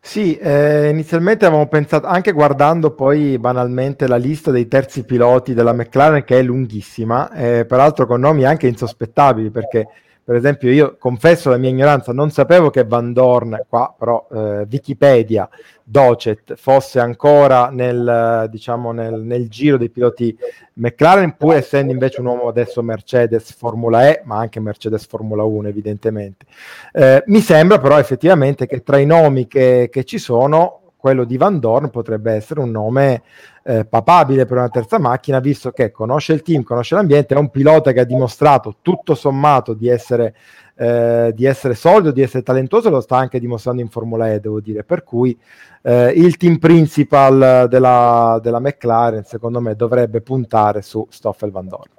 Sì, eh, inizialmente avevamo pensato, anche guardando poi banalmente la lista dei terzi piloti della McLaren, che è lunghissima, eh, peraltro con nomi anche insospettabili, perché per esempio io confesso la mia ignoranza, non sapevo che Van Dorn, qua però eh, Wikipedia, Docet, fosse ancora nel, diciamo, nel, nel, giro dei piloti McLaren, pur essendo invece un uomo adesso Mercedes Formula E, ma anche Mercedes Formula 1 evidentemente. Eh, mi sembra però effettivamente che tra i nomi che, che ci sono quello di Van Dorn potrebbe essere un nome eh, papabile per una terza macchina, visto che conosce il team, conosce l'ambiente, è un pilota che ha dimostrato tutto sommato di essere, eh, di essere solido, di essere talentuoso, lo sta anche dimostrando in Formula E, devo dire, per cui eh, il team principal della, della McLaren, secondo me, dovrebbe puntare su Stoffel Van Dorn.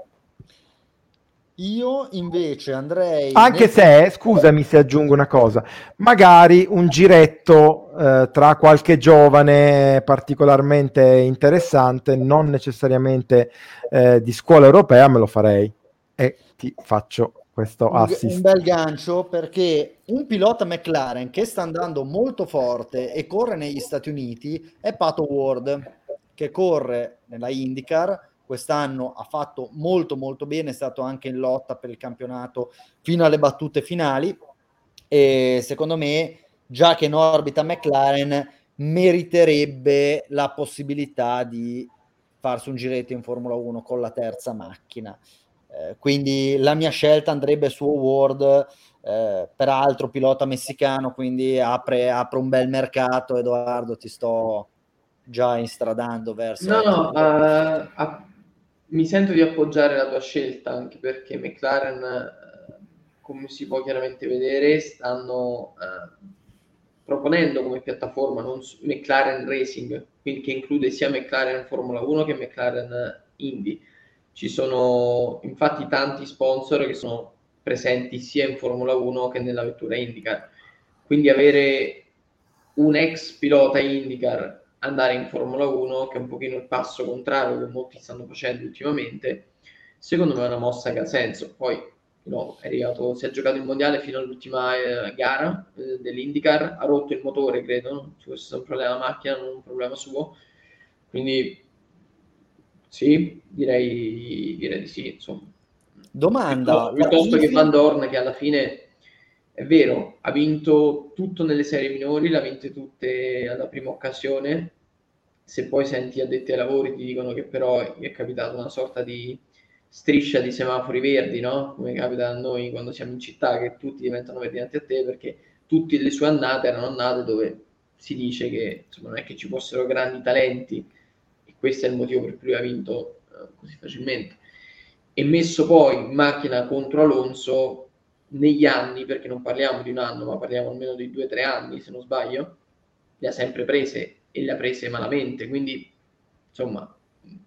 Io invece andrei. Anche nel... se, scusami se aggiungo una cosa, magari un giretto eh, tra qualche giovane particolarmente interessante, non necessariamente eh, di scuola europea, me lo farei. E ti faccio questo assist. Un bel gancio perché un pilota McLaren che sta andando molto forte e corre negli Stati Uniti è Pato Ward, che corre nella IndyCar quest'anno ha fatto molto molto bene, è stato anche in lotta per il campionato fino alle battute finali e secondo me già che in orbita McLaren meriterebbe la possibilità di farsi un giretto in Formula 1 con la terza macchina. Eh, quindi la mia scelta andrebbe su Award, eh, peraltro pilota messicano, quindi apre, apre un bel mercato. Edoardo, ti sto già instradando verso... No, no, uh, mi sento di appoggiare la tua scelta anche perché McLaren, eh, come si può chiaramente vedere, stanno eh, proponendo come piattaforma non McLaren Racing, quindi che include sia McLaren Formula 1 che McLaren Indy. Ci sono infatti tanti sponsor che sono presenti sia in Formula 1 che nella vettura IndyCar. Quindi avere un ex pilota IndyCar andare in Formula 1, che è un pochino il passo contrario che molti stanno facendo ultimamente, secondo me è una mossa che ha senso. Poi no, è arrivato, si è giocato il mondiale fino all'ultima eh, gara eh, dell'IndyCar, ha rotto il motore, credo, no? questo è un problema della macchina, non un problema suo. Quindi sì, direi, direi di sì, insomma. Domanda. Piuttosto, che Van Dorn che alla fine è vero, ha vinto tutto nelle serie minori, le ha vinte tutte alla prima occasione, se poi senti addetti ai lavori ti dicono che però è capitata una sorta di striscia di semafori verdi, no? Come capita a noi quando siamo in città, che tutti diventano verdi davanti a te perché tutte le sue annate erano annate dove si dice che insomma, non è che ci fossero grandi talenti e questo è il motivo per cui ha vinto eh, così facilmente. E messo poi in macchina contro Alonso negli anni, perché non parliamo di un anno, ma parliamo almeno di due o tre anni, se non sbaglio, le ha sempre prese e le ha prese malamente, quindi insomma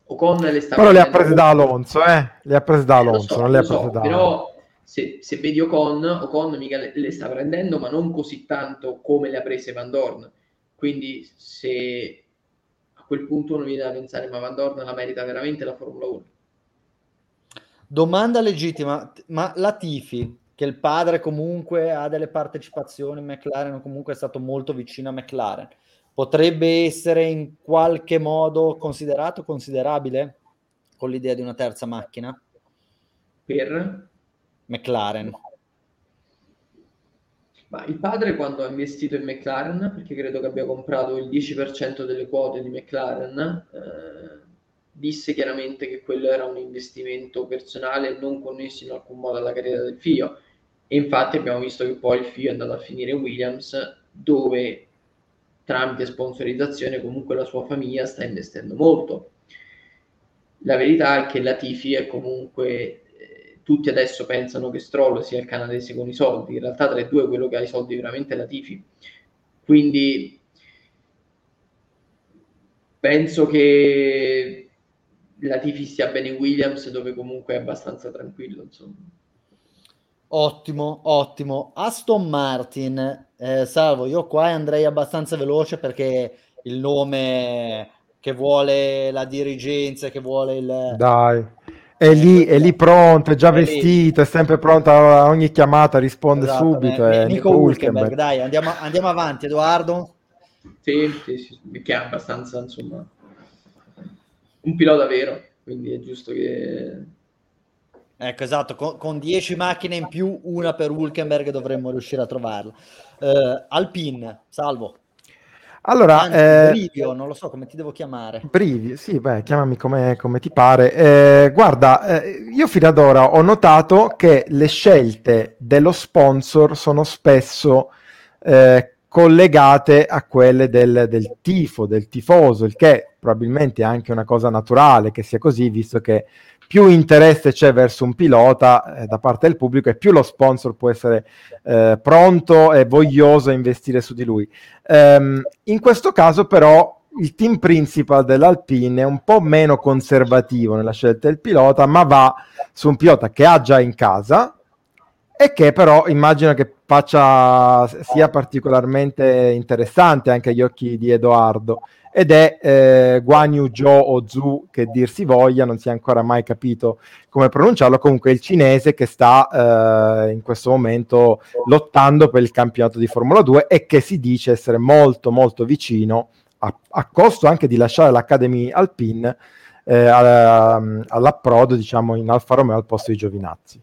Ocon le sta Però le ha prese da Alonso, eh? Le ha prese da Alonso, so, non le ha prese so, da Però se, se, vedi Ocon, Ocon mica le, le, sta prendendo, ma non così tanto come le ha prese Van Dorn. Quindi se a quel punto uno viene da pensare, ma Van Dorn la merita veramente la Formula 1? Domanda legittima, ma la Tifi, che il padre comunque ha delle partecipazioni in McLaren, comunque è stato molto vicino a McLaren, potrebbe essere in qualche modo considerato considerabile con l'idea di una terza macchina? Per? McLaren. Ma il padre quando ha investito in McLaren perché credo che abbia comprato il 10% delle quote di McLaren eh, disse chiaramente che quello era un investimento personale non connesso in alcun modo alla carriera del figlio e infatti abbiamo visto che poi il figlio è andato a finire in Williams dove tramite sponsorizzazione comunque la sua famiglia sta investendo molto. La verità è che la Tifi è comunque, eh, tutti adesso pensano che Stroll sia il canadese con i soldi, in realtà tra i due quello che ha i soldi veramente è la Tifi. Quindi penso che la Tifi stia bene in Williams dove comunque è abbastanza tranquillo, insomma. Ottimo, ottimo. Aston Martin, eh, salvo, io qua andrei abbastanza veloce perché il nome che vuole la dirigenza, che vuole il... Dai, è lì, è lì pronto, è già è vestito, lì. è sempre pronto a ogni chiamata, risponde esatto, subito. È Nico, Nico Hulkenberg, dai, andiamo, andiamo, avanti, Edoardo. Sì, sì, sì, che è abbastanza, insomma, un pilota vero, quindi è giusto che Ecco, esatto, con, con 10 macchine in più, una per Hulkenberg dovremmo riuscire a trovarla. Uh, Alpine, salvo. Allora, Anzi, eh, Brivio, non lo so come ti devo chiamare. Brivio, sì, beh, chiamami come, come ti pare. Eh, guarda, eh, io fino ad ora ho notato che le scelte dello sponsor sono spesso eh, collegate a quelle del, del, tifo, del tifoso, il che probabilmente è anche una cosa naturale che sia così, visto che più interesse c'è verso un pilota eh, da parte del pubblico e più lo sponsor può essere eh, pronto e voglioso a investire su di lui. Um, in questo caso però il team principal dell'Alpine è un po' meno conservativo nella scelta del pilota, ma va su un pilota che ha già in casa e che però immagino che faccia sia particolarmente interessante anche agli occhi di Edoardo ed è eh, Guan Yu Zhou o Zhu che dir si voglia, non si è ancora mai capito come pronunciarlo, comunque il cinese che sta eh, in questo momento lottando per il campionato di Formula 2 e che si dice essere molto molto vicino a, a costo anche di lasciare l'Academy Alpine eh, all'approdo diciamo in Alfa Romeo al posto di Giovinazzi.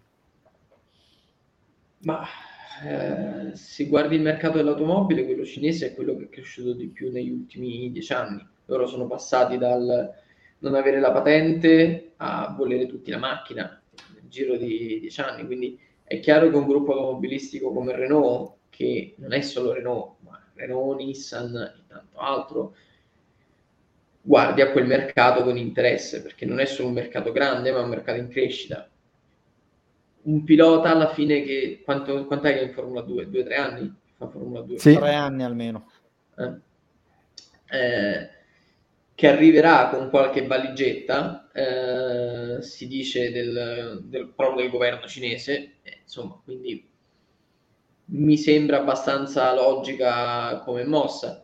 Ma eh, se guardi il mercato dell'automobile, quello cinese è quello che è cresciuto di più negli ultimi dieci anni. Loro sono passati dal non avere la patente a volere tutti la macchina nel giro di dieci anni. Quindi è chiaro che un gruppo automobilistico come Renault, che non è solo Renault, ma Renault, Nissan e tanto altro, guardi a quel mercato con interesse, perché non è solo un mercato grande, ma un mercato in crescita un pilota alla fine che quanto, quant'è che è in Formula 2? Due o tre anni? Fa Formula 2? Sì. Tre anni almeno. Eh. Eh, che arriverà con qualche valigetta, eh, si dice del, del, proprio del governo cinese, eh, insomma, quindi mi sembra abbastanza logica come mossa.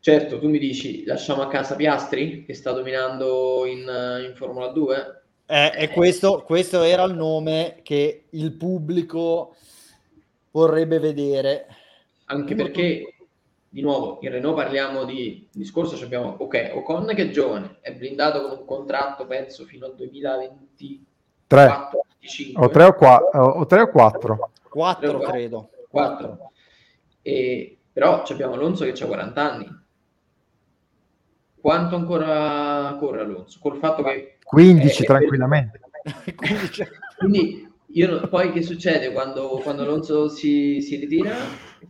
Certo, tu mi dici, lasciamo a casa Piastri, che sta dominando in, in Formula 2? Eh, e questo, questo era il nome che il pubblico vorrebbe vedere. Anche perché, di nuovo, in Renault parliamo di discorso, abbiamo, ok, Ocon che è giovane, è blindato con un contratto, penso, fino al 2024 o 3 o 4 o 3 o 4 4 credo. 4 e, però abbiamo Alonso che ha 40 anni quanto ancora corre Alonso? Col fatto che 15 è, tranquillamente. È 15. Quindi io, poi che succede quando, quando Alonso si, si ritira?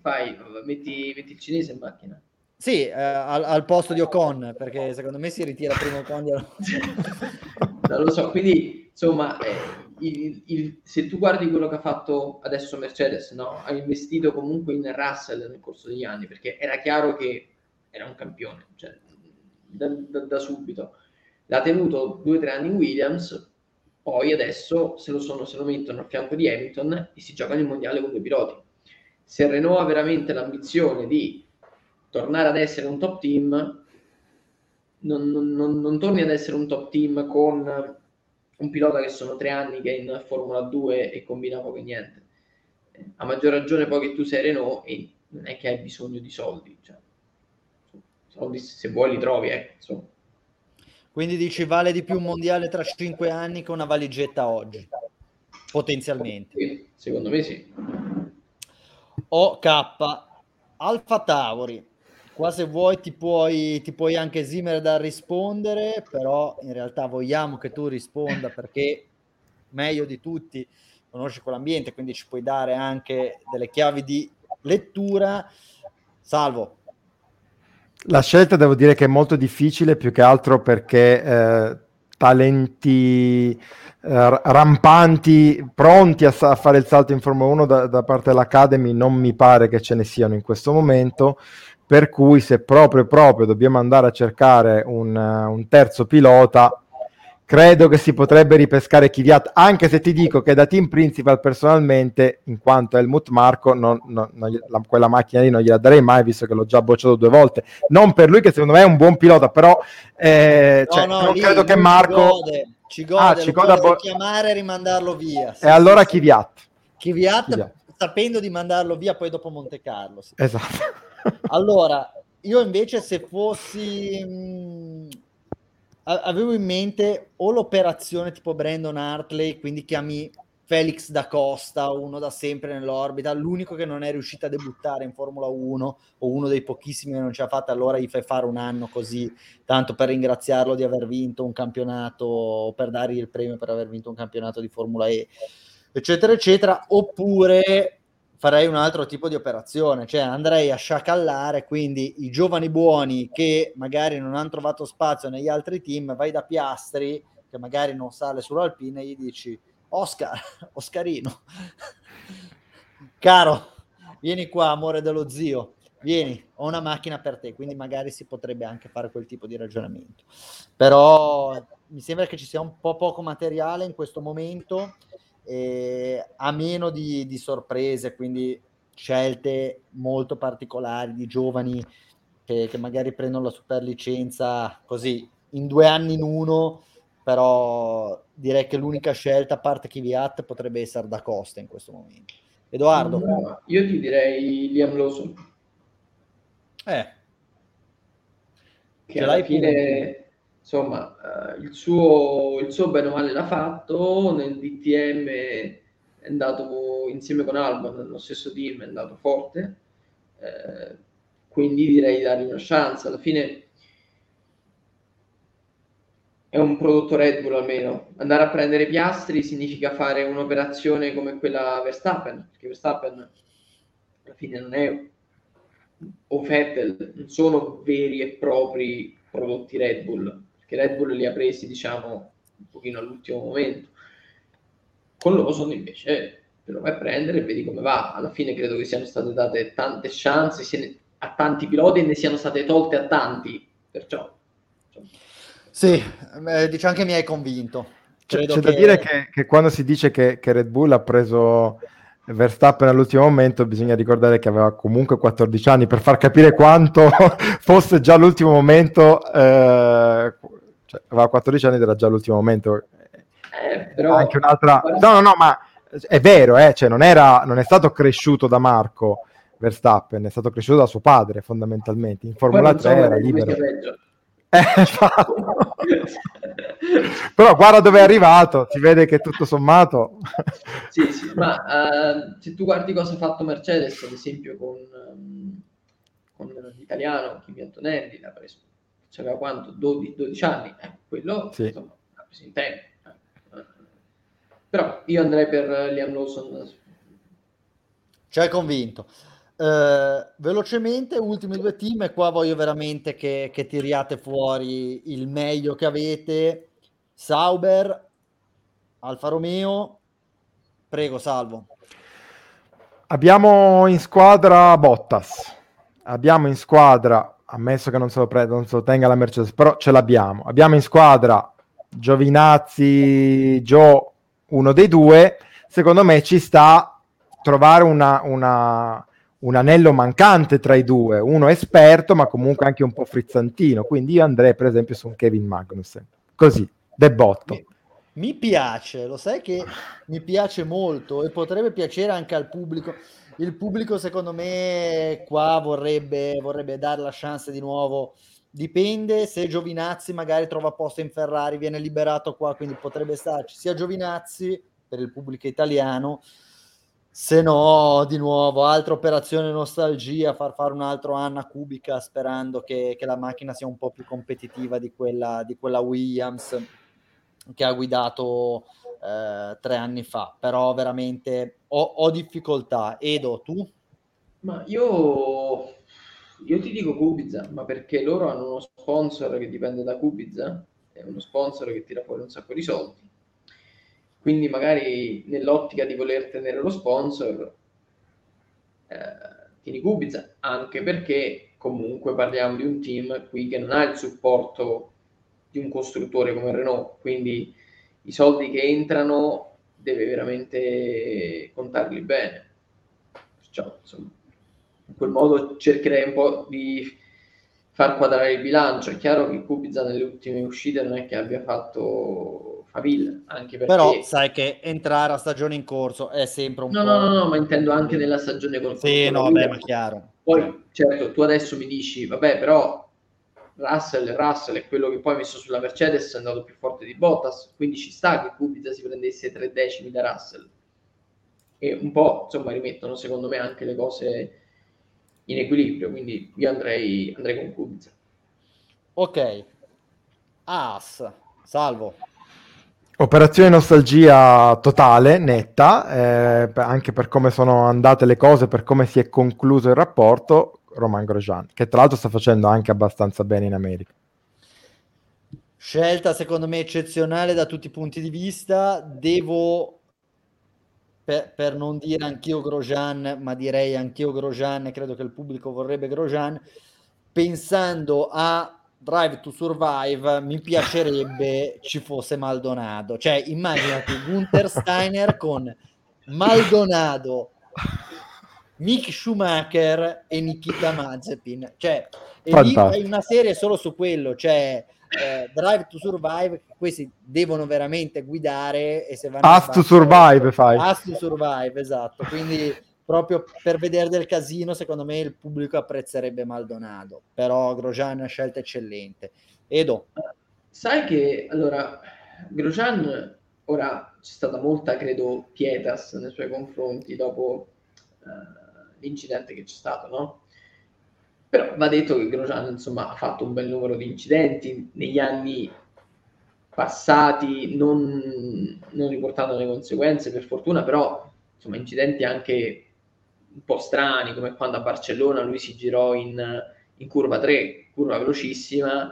Fai, metti, metti il cinese in macchina. Sì, eh, al, al, posto di Ocon, perché secondo me si ritira prima Ocon di Non lo so, quindi insomma, eh, il, il, se tu guardi quello che ha fatto adesso Mercedes, no? ha investito comunque in Russell nel corso degli anni, perché era chiaro che era un campione, cioè, da, da, da subito. L'ha tenuto due o tre anni in Williams, poi adesso se lo, sono, se lo mettono a fianco di Hamilton e si giocano il mondiale con due piloti. Se Renault ha veramente l'ambizione di tornare ad essere un top team, non, non, non, non torni ad essere un top team con un pilota che sono tre anni che è in Formula 2 e combina poco e niente. A maggior ragione poi che tu sei Renault e non è che hai bisogno di soldi, cioè, soldi se vuoi li trovi, eh, insomma. Quindi dici vale di più un mondiale tra cinque anni che una valigetta oggi, potenzialmente. Secondo me sì. OK, Alfa Tauri, qua se vuoi ti puoi, ti puoi anche esimere dal rispondere, però in realtà vogliamo che tu risponda perché meglio di tutti conosci quell'ambiente, quindi ci puoi dare anche delle chiavi di lettura. Salvo. La scelta devo dire che è molto difficile più che altro perché eh, talenti eh, rampanti pronti a, a, fare il salto in Formula 1 da, da parte dell'Academy non mi pare che ce ne siano in questo momento per cui se proprio proprio dobbiamo andare a cercare un, un terzo pilota credo che si potrebbe ripescare Kvyat anche se ti dico che da team principal personalmente in quanto Helmut Marco non, non, non, la, quella macchina lì non gliela darei mai visto che l'ho già bocciato due volte. Non per lui che secondo me è un buon pilota però eh, no, cioè, no, non lì, credo che Marco ci gode, ah, ci gode bo- chiamare e rimandarlo via. Sì, e allora sì, Kvyat. Kvyat, Kvyat. sapendo di mandarlo via poi dopo Monte Carlo sì. esatto. Allora, io invece se fossi... Mh, mm, avevo in mente o l'operazione tipo Brandon Hartley, quindi chiami Felix da Costa, uno da sempre nell'orbita, l'unico che non è riuscito a debuttare in Formula 1 o uno dei pochissimi che non ce l'ha fatta, allora gli fai fare un anno così, tanto per ringraziarlo di aver vinto un campionato, per dargli il premio per aver vinto un campionato di Formula E, eccetera, eccetera, oppure farei un altro tipo di operazione, cioè andrei a sciacallare quindi i giovani buoni che magari non hanno trovato spazio negli altri team, vai da Piastri che magari non sale sull'Alpine e gli dici Oscar, Oscarino, caro, vieni qua amore dello zio, vieni, ho una macchina per te, quindi magari si potrebbe anche fare quel tipo di ragionamento. Però mi sembra che ci sia un po' poco materiale in questo momento eh, a meno di, di, sorprese, quindi scelte molto particolari di giovani che, che, magari prendono la super licenza così in due anni in uno, però direi che l'unica scelta a parte Kvyat potrebbe essere da Costa in questo momento. Edoardo? No, io ti direi Liam Lawson. Eh. Che alla fine insomma, eh, il, suo, il suo bene o male l'ha fatto, nel DTM è andato insieme con Alba nello stesso team, è andato forte, eh, quindi direi di dargli una chance. Alla fine è un prodotto Red Bull almeno. Andare a prendere piastri significa fare un'operazione come quella Verstappen, perché Verstappen alla fine non è o Vettel, non sono veri e propri prodotti Red Bull che Red Bull li ha presi, diciamo, un pochino all'ultimo momento. Con Lawson invece te lo vai a prendere e vedi come va. Alla fine credo che siano state date tante chance a tanti piloti e ne siano state tolte a tanti, perciò... Sì, eh, diciamo che mi hai convinto. C'è, c'è che... da dire che, che, quando si dice che, che Red Bull ha preso Verstappen all'ultimo momento bisogna ricordare che aveva comunque 14 anni per far capire quanto fosse già l'ultimo momento eh, cioè, aveva 14 anni ed era già l'ultimo momento. Eh, però... Anche un'altra... No, no, no, ma è vero, eh, cioè, non, era, non è stato cresciuto da Marco Verstappen, è stato cresciuto da suo padre fondamentalmente. In Formula 3 era libero. Eh, esatto. Però guarda dove è arrivato, si vede che tutto sommato... sì, sì, ma uh, se tu guardi cosa ha fatto Mercedes, ad esempio, con, um, con l'italiano Kimi Antonelli, l'ha preso c'era quanto? 12, 12 anni, eh, quello sì. insomma, ha preso in tempo. Eh. Però io andrei per Liam Lawson. Ci hai convinto. Uh, velocemente, ultimi due team, e qua voglio veramente che, che tiriate fuori il meglio che avete. Sauber, Alfa Romeo, prego, salvo. Abbiamo in squadra Bottas, abbiamo in squadra, ammesso che non se lo, pre- non se lo tenga la Mercedes, però ce l'abbiamo. Abbiamo in squadra Giovinazzi, Joe, uno dei due. Secondo me ci sta trovare una, una un anello mancante tra i due, uno esperto ma comunque anche un po' frizzantino, quindi io andrei per esempio su un Kevin Magnussen, così, debotto. Mi, mi piace, lo sai che mi piace molto e potrebbe piacere anche al pubblico. Il pubblico secondo me qua vorrebbe, vorrebbe dare la chance di nuovo. Dipende se Giovinazzi magari trova posto in Ferrari, viene liberato qua, quindi potrebbe starci sia Giovinazzi per il pubblico italiano, se no, di nuovo, altra operazione nostalgia, far fare un altro anno a Kubica sperando che, che, la macchina sia un po' più competitiva di quella, di quella Williams che ha guidato eh, tre anni fa. Però veramente ho, ho, difficoltà. Edo, tu? Ma io, io ti dico Kubica, ma perché loro hanno uno sponsor che dipende da Kubica, è uno sponsor che tira fuori un sacco di soldi quindi magari nell'ottica di voler tenere lo sponsor, eh, tieni Kubica, anche perché comunque parliamo di un team qui che non ha il supporto di un costruttore come Renault, quindi i soldi che entrano deve veramente contarli bene. Perciò, insomma, in quel modo cercherei un po' di far quadrare il bilancio. È chiaro che Kubica nelle ultime uscite non è che abbia fatto faville, anche perché... Però sai che entrare a stagione in corso è sempre un no, po'... No, no, no, ma intendo anche nella stagione con Sì, no, vabbè, ma chiaro. Poi, certo, tu adesso mi dici, vabbè, però Russell, Russell è quello che poi ha messo sulla Mercedes è andato più forte di Bottas, quindi ci sta che Kubica si prendesse tre decimi da Russell. E un po', insomma, rimettono secondo me anche le cose in equilibrio, quindi io andrei, andrei con Kubica. Ok. As, salvo. Operazione nostalgia totale, netta, eh, anche per come sono andate le cose, per come si è concluso il rapporto, Roman Grosjean, che tra l'altro sta facendo anche abbastanza bene in America. Scelta secondo me eccezionale da tutti i punti di vista. Devo, per, per non dire anch'io Grosjean, ma direi anch'io Grosjean, credo che il pubblico vorrebbe Grosjean, pensando a Drive to Survive mi piacerebbe ci fosse Maldonado. Cioè, immaginati Gunther Steiner con Maldonado, Mick Schumacher e Nikita Mazepin. Cioè, e lì fai una serie solo su quello, cioè eh, Drive to Survive, questi devono veramente guidare e se vanno As to Survive fai. As to Survive, esatto. Quindi proprio per vedere del casino, secondo me il pubblico apprezzerebbe Maldonado, però Grosjean è una scelta eccellente. Edo. Sai che, allora, Grosjean, ora c'è stata molta, credo, pietas nei suoi confronti dopo uh, l'incidente che c'è stato, no? Però va detto che Grosjean, insomma, ha fatto un bel numero di incidenti negli anni passati, non, non riportando le conseguenze, per fortuna, però, insomma, incidenti anche un po' strani, come quando a Barcellona lui si girò in, in curva 3, curva velocissima,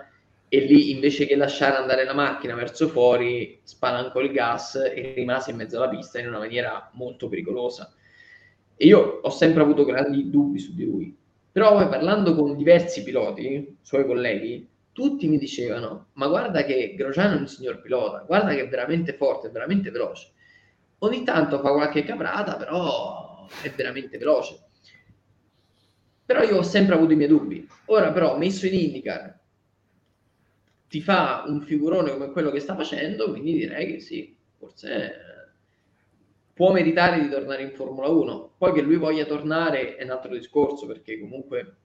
e lì invece che lasciare andare la macchina verso fuori, spalancò il gas e rimase in mezzo alla pista in una maniera molto pericolosa. E io ho sempre avuto grandi dubbi su di lui. Però poi parlando con diversi piloti, suoi colleghi, tutti mi dicevano: Ma guarda che Grosjean è un signor pilota, guarda che è veramente forte, è veramente veloce. Ogni tanto fa qualche caprata, però è veramente veloce. Però io ho sempre avuto i miei dubbi. Ora però, messo in IndyCar, ti fa un figurone come quello che sta facendo, quindi direi che sì, forse può meritare di tornare in Formula 1. Poi che lui voglia tornare è un altro discorso, perché comunque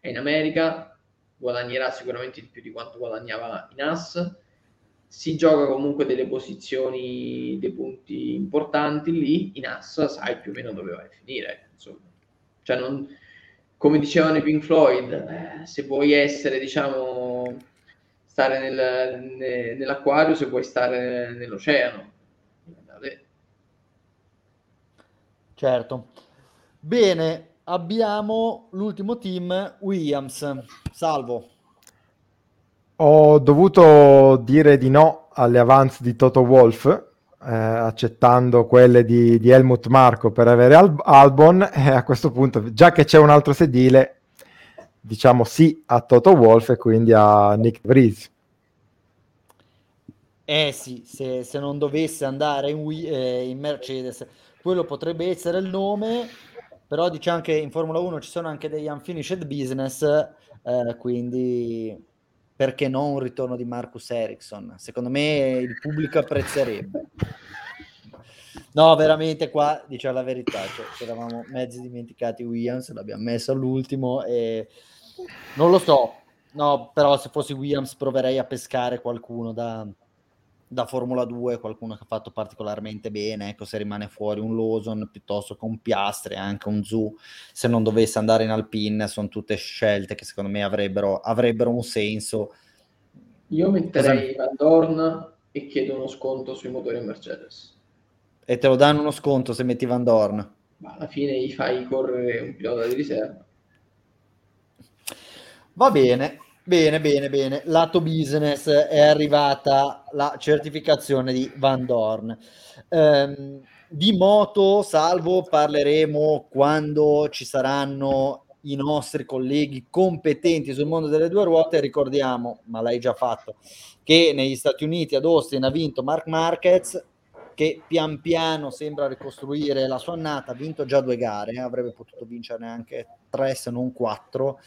è in America, guadagnerà sicuramente di più di quanto guadagnava in AS, si gioca comunque delle posizioni, dei punti importanti lì, in AS sai più o meno dove vai a finire, insomma. Cioè non, come dicevano i Pink Floyd, eh, se vuoi essere, diciamo, stare nel, ne, nell'acquario se vuoi stare nell'oceano. Certo. Bene, abbiamo l'ultimo team, Williams. Salvo. Ho dovuto dire di no alle avance di Toto Wolf, eh, accettando quelle di, di, Helmut Marco per avere Al- Albon, e a questo punto, già che c'è un altro sedile, diciamo sì a Toto Wolf e quindi a Nick Breeze. Eh sì, se, se non dovesse andare in, eh, in Mercedes, quello potrebbe essere il nome, però diciamo che in Formula 1 ci sono anche degli unfinished business, eh, quindi perché non un ritorno di Marcus Ericsson? Secondo me il pubblico apprezzerebbe. No, veramente qua, diciamo la verità, cioè, ci eravamo mezzi dimenticati Williams, l'abbiamo messo all'ultimo e non lo so, no, però se fossi Williams proverei a pescare qualcuno da, da Formula 2, qualcuno che ha fatto particolarmente bene, ecco se rimane fuori un Lawson piuttosto che un Piastre, anche un Zu, se non dovesse andare in Alpine, sono tutte scelte che secondo me avrebbero, avrebbero un senso. Io metterei. Van Dorn e chiedo uno sconto sui motori Mercedes. E te lo danno uno sconto se metti Van Dorn? Ma alla fine gli fai correre un pilota di riserva. Va bene, Bene, bene, bene. Lato business è arrivata la certificazione di Van Dorn. Um, di moto, salvo, parleremo quando ci saranno i nostri colleghi competenti sul mondo delle due ruote. Ricordiamo, ma l'hai già fatto, che negli Stati Uniti ad Austin ha vinto Mark Marquez, che pian piano sembra ricostruire la sua annata. Ha vinto già due gare, avrebbe potuto vincerne anche tre, se non quattro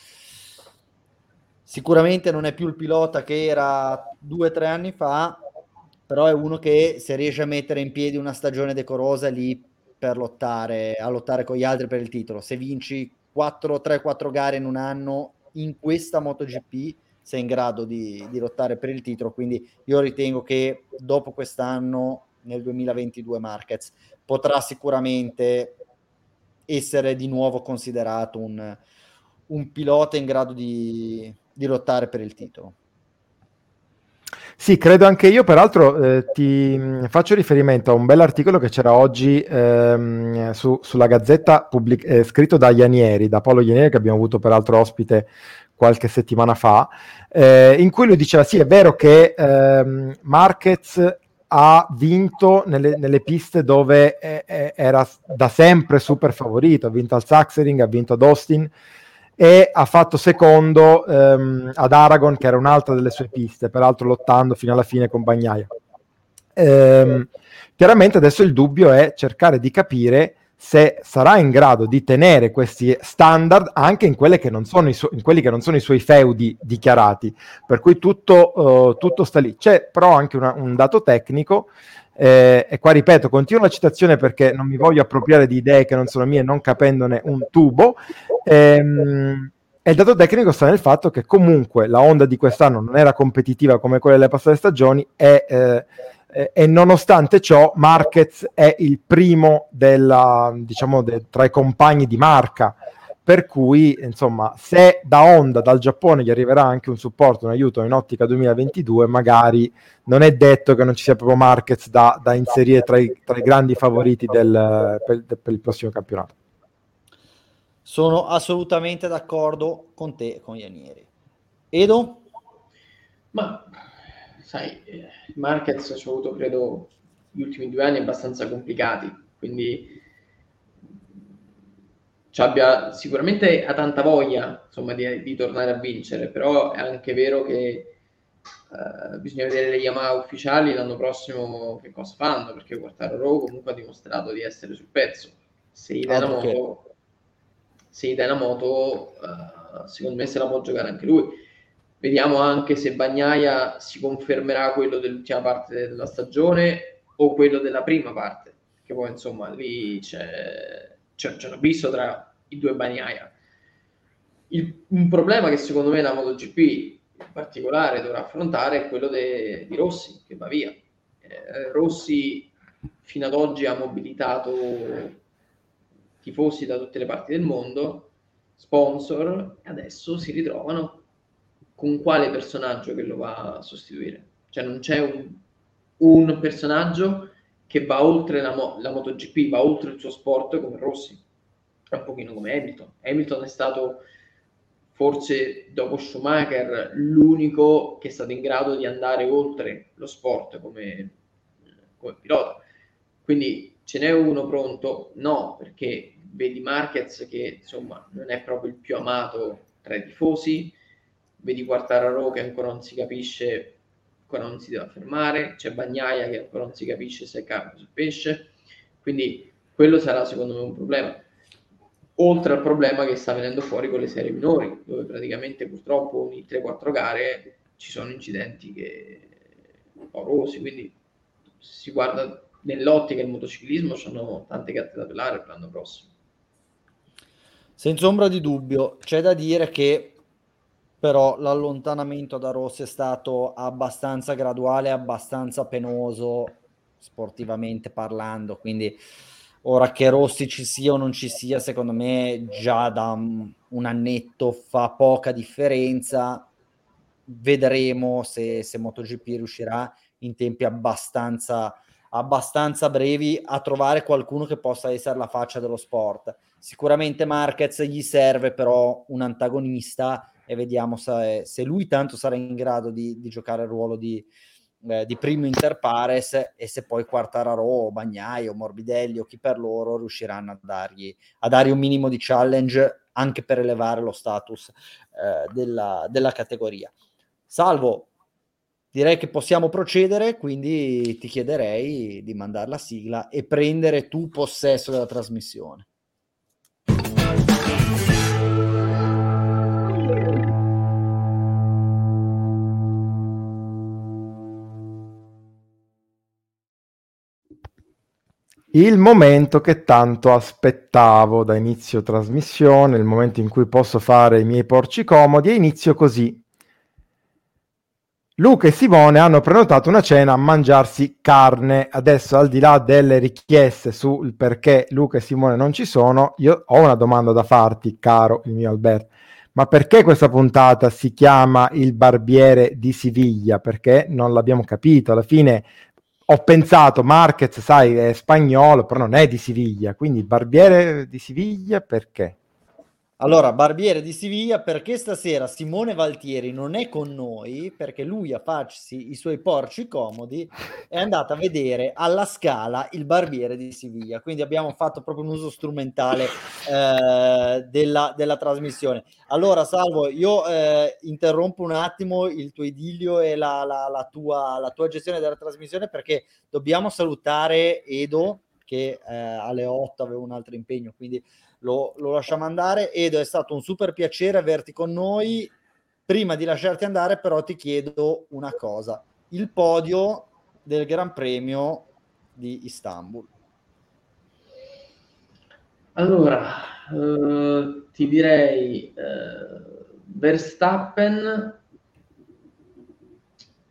Sicuramente non è più il pilota che era due o tre anni fa, però è uno che se riesce a mettere in piedi una stagione decorosa lì per lottare, a lottare con gli altri per il titolo. Se vinci 4, 3-4 gare in un anno in questa MotoGP sei in grado di, di lottare per il titolo, quindi io ritengo che dopo quest'anno, nel 2022 Marquez, potrà sicuramente essere di nuovo considerato un, un pilota in grado di, di lottare per il titolo. Sì, credo anche io, peraltro eh, ti mm, faccio riferimento a un bell'articolo che c'era oggi ehm, su, sulla Gazzetta pubblic- eh, scritto da Ianieri, da Paolo Ianieri che abbiamo avuto peraltro ospite qualche settimana fa, eh, in cui lui diceva sì è vero che ehm, Marquez ha vinto nelle, nelle piste dove era da sempre super favorito, ha vinto al Sachsenring, ha vinto ad Austin, e ha fatto secondo ehm, ad Aragon, che era un'altra delle sue piste, peraltro lottando fino alla fine con Bagnaia. Ehm, chiaramente adesso il dubbio è cercare di capire se sarà in grado di tenere questi standard anche in, che su- in quelli che non sono i suoi feudi dichiarati, per cui tutto, uh, tutto sta lì. C'è però anche una, un dato tecnico eh, e qua ripeto, continuo la citazione perché non mi voglio appropriare di idee che non sono mie, non capendone un tubo. Ehm, e il dato tecnico sta nel fatto che comunque la Honda di quest'anno non era competitiva come quella delle passate stagioni e, eh, e nonostante ciò Marquez è il primo della, diciamo, de, tra i compagni di marca per cui insomma se da Honda dal Giappone gli arriverà anche un supporto, un aiuto in ottica 2022 magari non è detto che non ci sia proprio Marquez da, da inserire tra i, tra i, grandi favoriti del, per, per, il prossimo campionato sono assolutamente d'accordo con te con Ianieri Edo? ma sai Marquez ha avuto credo gli ultimi due anni abbastanza complicati quindi abbia, sicuramente ha tanta voglia insomma, di, di, tornare a vincere, però è anche vero che uh, bisogna vedere le Yamaha ufficiali l'anno prossimo che cosa fanno, perché Quartaro Row comunque ha dimostrato di essere sul pezzo. Se i Dynamoto, se i Dynamoto uh, secondo me se la può giocare anche lui. Vediamo anche se Bagnaia si confermerà quello dell'ultima parte della stagione o quello della prima parte, che poi insomma lì c'è c'è, c'è un abisso tra i due Bagnaia. Il, un problema che secondo me la MotoGP in particolare dovrà affrontare è quello de, di Rossi, che va via. Eh, Rossi fino ad oggi ha mobilitato tifosi da tutte le parti del mondo, sponsor, e adesso si ritrovano con quale personaggio che lo va a sostituire. Cioè non c'è un, un personaggio che va oltre la, la MotoGP, va oltre il suo sport come Rossi, un pochino come Hamilton. Hamilton è stato forse dopo Schumacher l'unico che è stato in grado di andare oltre lo sport come, come pilota. Quindi ce n'è uno pronto? No, perché vedi Marquez che insomma non è proprio il più amato tra i tifosi, vedi Quartararo che ancora non si capisce, ancora non si deve fermare, c'è Bagnaia che ancora non si capisce se è carne o se pesce, quindi quello sarà secondo me un problema oltre al problema che sta venendo fuori con le serie minori, dove praticamente purtroppo ogni 3-4 gare ci sono incidenti che paurosi, quindi si guarda nell'ottica del motociclismo, ci sono tante gatte da pelare per l'anno prossimo. Senza ombra di dubbio, c'è da dire che però l'allontanamento da Rossi è stato abbastanza graduale, abbastanza penoso sportivamente parlando, quindi Ora che Rossi ci sia o non ci sia, secondo me già da un annetto fa poca differenza. Vedremo se, se MotoGP riuscirà in tempi abbastanza, abbastanza brevi a trovare qualcuno che possa essere la faccia dello sport. Sicuramente Marquez gli serve però un antagonista e vediamo se, se lui tanto sarà in grado di, di giocare il ruolo di, eh, di primo interpares e se poi Quartararo, Bagnaio, Morbidelli o chi per loro riusciranno a dargli, a dargli un minimo di challenge anche per elevare lo status eh, della, della categoria. Salvo, direi che possiamo procedere, quindi ti chiederei di mandare la sigla e prendere tu possesso della trasmissione. Il momento che tanto aspettavo da inizio trasmissione, il momento in cui posso fare i miei porci comodi, e inizio così. Luca e Simone hanno prenotato una cena a mangiarsi carne. Adesso, al di là delle richieste sul perché Luca e Simone non ci sono, io ho una domanda da farti, caro il mio Alberto. Ma perché questa puntata si chiama Il barbiere di Siviglia? Perché non l'abbiamo capito. Alla fine ho pensato, Marquez, sai, è spagnolo, però non è di Siviglia, quindi barbiere di Siviglia perché? Allora, Barbiere di Siviglia, perché stasera Simone Valtieri non è con noi, perché lui a farsi i suoi porci comodi è andato a vedere alla scala il Barbiere di Siviglia. Quindi abbiamo fatto proprio un uso strumentale eh, della, della, trasmissione. Allora, Salvo, io eh, interrompo un attimo il tuo idilio e la, la, la, tua, la tua gestione della trasmissione perché dobbiamo salutare Edo, che eh, alle 8 aveva un altro impegno, quindi lo, lo lasciamo andare. Edo, è stato un super piacere averti con noi. Prima di lasciarti andare, però, ti chiedo una cosa: il podio del Gran Premio di Istanbul. Allora, eh, ti direi eh, Verstappen,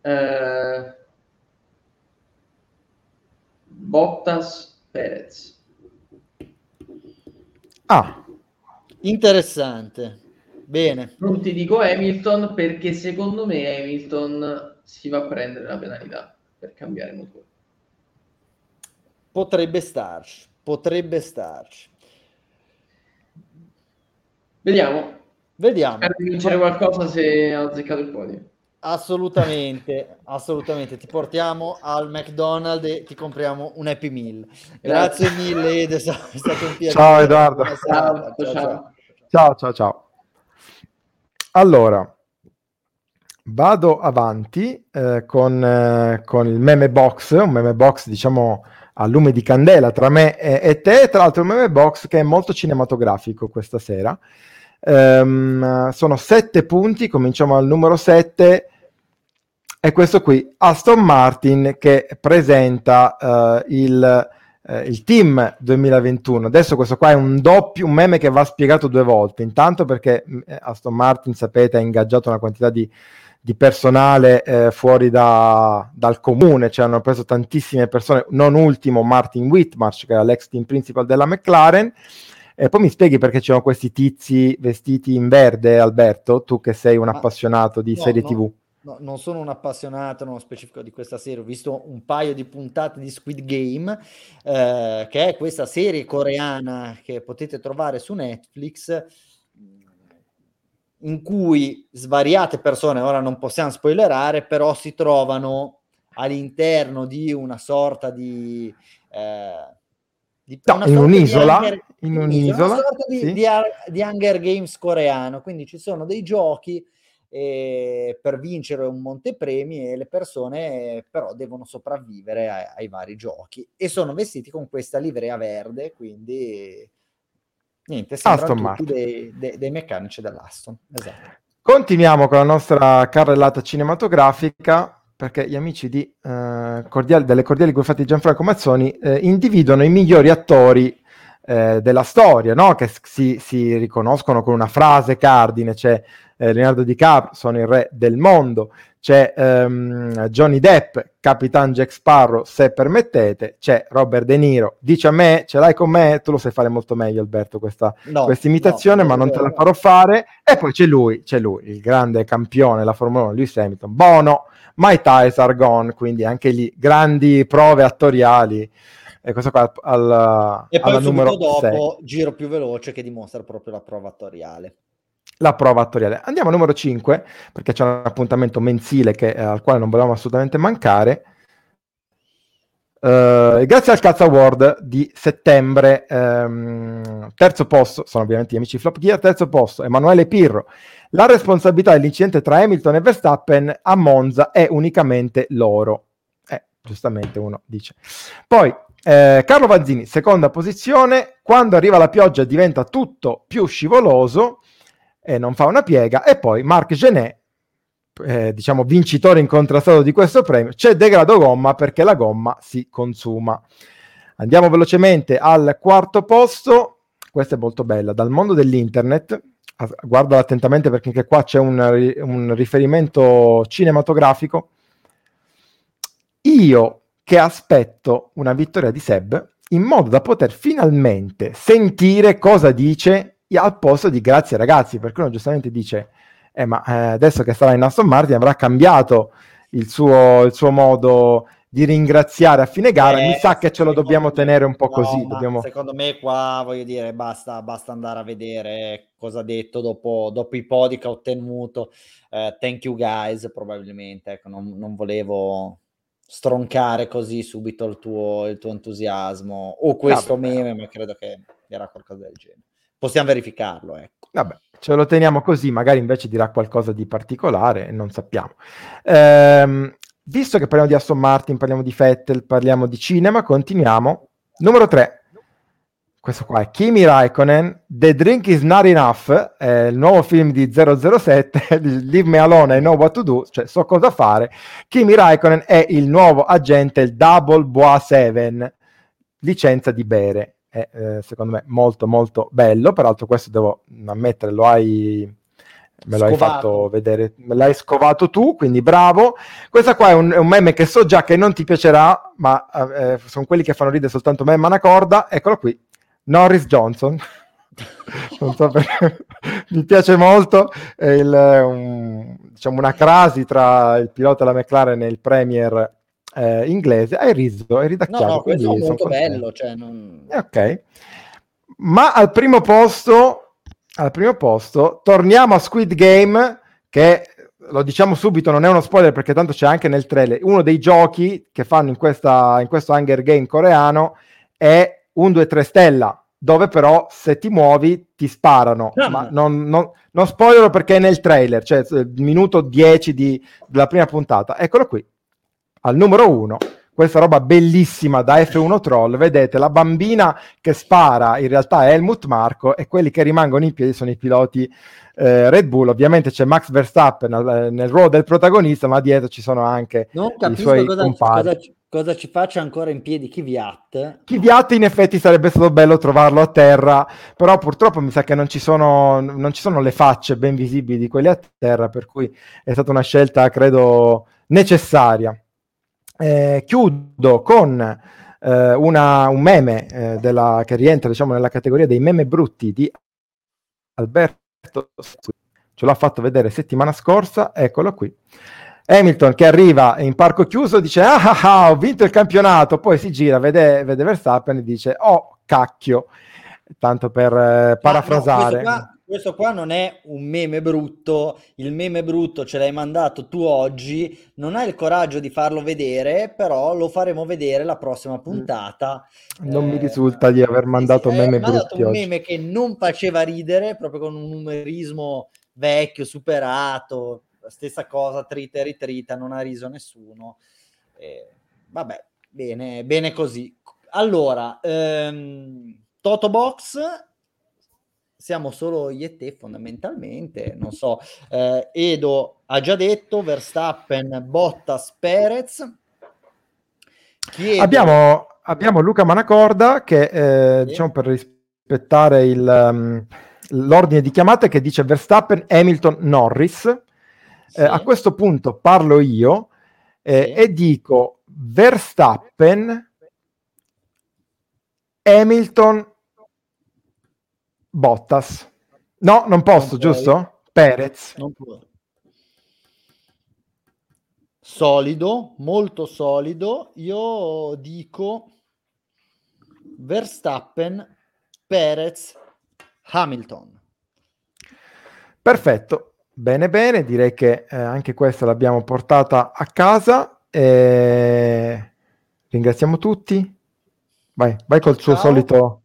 eh, Bottas, Perez. Ah, interessante. Bene. Non ti dico Hamilton perché secondo me Hamilton si va a prendere la penalità per cambiare motore. Potrebbe starci, potrebbe starci. Vediamo. Vediamo. Per vincere qualcosa se ha azzeccato il podio. Assolutamente, assolutamente. Ti portiamo al McDonald's e ti compriamo un Happy Meal. Grazie, Grazie mille, Ed, è stato un piacere. Ciao Edoardo. Ciao ciao, ciao ciao, ciao, ciao. Allora, vado avanti eh, con, eh, con, il meme box, un meme box diciamo a lume di candela tra me e, e te, tra l'altro un meme box che è molto cinematografico questa sera. Um, sono sette punti, cominciamo al numero sette è questo qui, Aston Martin che presenta uh, il, uh, il, team 2021. Adesso questo qua è un doppio, un meme che va spiegato due volte. Intanto perché mm, eh, Aston Martin, sapete, ha ingaggiato una quantità di, di personale eh, fuori da, dal comune, cioè hanno preso tantissime persone, non ultimo Martin Whitmarsh, che era l'ex team principal della McLaren. E poi mi spieghi perché ci sono questi tizi vestiti in verde, Alberto, tu che sei un appassionato di no, serie no, TV. No, non sono un appassionato nello specifico di questa serie, ho visto un paio di puntate di Squid Game, eh, che è questa serie coreana che potete trovare su Netflix, in cui svariate persone, ora non possiamo spoilerare, però si trovano all'interno di una sorta di... Eh, di no, in un'isola, Hunger, in un'isola, una sorta di, sì. di, di Hunger Games coreano, quindi ci sono dei giochi eh, per vincere un montepremi e le persone però devono sopravvivere ai, ai vari giochi e sono vestiti con questa livrea verde, quindi niente, sembrano tutti dei, dei, dei, meccanici dell'Aston. Esatto. Continuiamo con la nostra carrellata cinematografica perché gli amici di, eh, cordiali, delle cordiali guffate di Gianfranco Mazzoni eh, individuano i migliori attori eh, della storia, no? che si, si, riconoscono con una frase cardine, cioè eh, Leonardo DiCaprio, sono il re del mondo, c'è ehm, Johnny Depp, Capitan Jack Sparrow, se permettete, c'è Robert De Niro, dice a me, ce l'hai con me, tu lo sai fare molto meglio Alberto questa no, imitazione, no, ma non te la farò fare, e poi c'è lui, c'è lui, il grande campione della Formula 1, Lewis Hamilton, Bono, My Ties Are Gone, quindi anche lì grandi prove attoriali, e questo qua al, e poi numero dopo 6. giro più veloce che dimostra proprio la prova attoriale la prova attoriale. Andiamo al numero 5, perché c'è un appuntamento mensile che, eh, al quale non volevamo assolutamente mancare. Uh, grazie al Cazzo Award di settembre, um, terzo posto, sono ovviamente gli amici Flop Gear, terzo posto, Emanuele Pirro. La responsabilità dell'incidente tra Hamilton e Verstappen a Monza è unicamente loro. Eh, giustamente uno dice. Poi, eh, Carlo Vanzini, seconda posizione, quando arriva la pioggia diventa tutto più scivoloso e non fa una piega. E poi Marc Genet, eh, diciamo vincitore incontrastato di questo premio, c'è degrado gomma perché la gomma si consuma. Andiamo velocemente al quarto posto. Questa è molto bella, dal mondo dell'internet. Guarda attentamente perché anche qua c'è un, un riferimento cinematografico. Io che aspetto una vittoria di Seb in modo da poter finalmente sentire cosa dice al posto di grazie ragazzi, perché uno giustamente dice, eh, ma eh, adesso che sarà in Aston Martin avrà cambiato il suo, il suo modo di ringraziare a fine gara, eh, mi sa che ce lo dobbiamo me, tenere un po' no, così. Dobbiamo... Secondo me qua, voglio dire, basta, basta andare a vedere cosa ha detto dopo, dopo i podi che ha ottenuto. Uh, thank you guys, probabilmente, ecco, non, non, volevo stroncare così subito il tuo, il tuo entusiasmo o questo Vabbè. meme, ma credo che era qualcosa del genere possiamo verificarlo. Ecco. Vabbè, ce lo teniamo così, magari invece dirà qualcosa di particolare, non sappiamo. Ehm, visto che parliamo di Aston Martin, parliamo di Vettel, parliamo di cinema, continuiamo. Numero 3. Questo qua è Kimi Raikkonen, The Drink is Not Enough, è il nuovo film di 007, Leave Me Alone, I Know What to Do, cioè so cosa fare. Kimi Raikkonen è il nuovo agente, il Double Bois 7, licenza di bere è eh, secondo me molto molto bello, peraltro questo devo ammettere, lo hai me lo hai fatto vedere, me l'hai scovato tu, quindi bravo. Questa qua è un, è un meme che so già che non ti piacerà, ma eh, sono quelli che fanno ridere soltanto me, ma una corda, eccolo qui, Norris Johnson. non so perché mi piace molto è il, un, diciamo una crasi tra il pilota della McLaren e il Premier eh, inglese, hai riso, hai ridacchiato. No, no, questo è molto bello. Cioè non... Eh, ok. Ma al primo posto, al primo posto, torniamo a Squid Game, che lo diciamo subito, non è uno spoiler perché tanto c'è anche nel trailer, uno dei giochi che fanno in, questa, in questo Hunger Game coreano è un 2-3 stella, dove però se ti muovi ti sparano. No, ma non, non, non spoilerò perché è nel trailer, cioè il minuto 10 di, della prima puntata. Eccolo qui al numero uno questa roba bellissima da F1 Troll, vedete la bambina che spara in realtà è Helmut Marco e quelli che rimangono in piedi sono i piloti eh, Red Bull, ovviamente c'è Max Verstappen nel, nel, ruolo del protagonista ma dietro ci sono anche non i suoi cosa, compagni. Cosa, cosa ci faccia ancora in piedi Kvyat? Kvyat in effetti sarebbe stato bello trovarlo a terra, però purtroppo mi sa che non ci sono, non ci sono le facce ben visibili di quelli a terra, per cui è stata una scelta credo necessaria. Eh, chiudo con eh, una, un meme eh, della, che rientra diciamo, nella categoria dei meme brutti di Alberto, ce l'ha fatto vedere settimana scorsa, eccolo qui. Hamilton che arriva in parco chiuso dice ah, ah, ah ho vinto il campionato, poi si gira, vede, vede Verstappen e dice oh cacchio, tanto per eh, parafrasare. No, questo, qua, non è un meme brutto, il meme brutto ce l'hai mandato tu oggi, non hai il coraggio di farlo vedere, però lo faremo vedere la prossima puntata. Non eh, mi risulta di aver mandato sì, meme brutti un meme che non faceva ridere, proprio con un numerismo vecchio, superato, stessa cosa, trita e ritrita, non ha riso nessuno. Eh, vabbè, bene, bene così. Allora, ehm, Toto Box, siamo solo io e te fondamentalmente, non so, eh, Edo ha già detto, Verstappen, Bottas, Perez. Chiedo... Abbiamo, abbiamo Luca Manacorda che, eh, sì. diciamo per rispettare il, um, l'ordine di chiamate, che dice Verstappen, Hamilton, Norris. Sì. Eh, a questo punto parlo io eh, sì. e dico Verstappen, Hamilton, Bottas. No, non posso, non giusto? Perez. Non può. Solido, molto solido. Io dico Verstappen, Perez, Hamilton. Perfetto. Bene, bene, direi che eh, anche questa l'abbiamo portata a casa. E... Ringraziamo tutti. Vai, vai col Ciao. suo solito.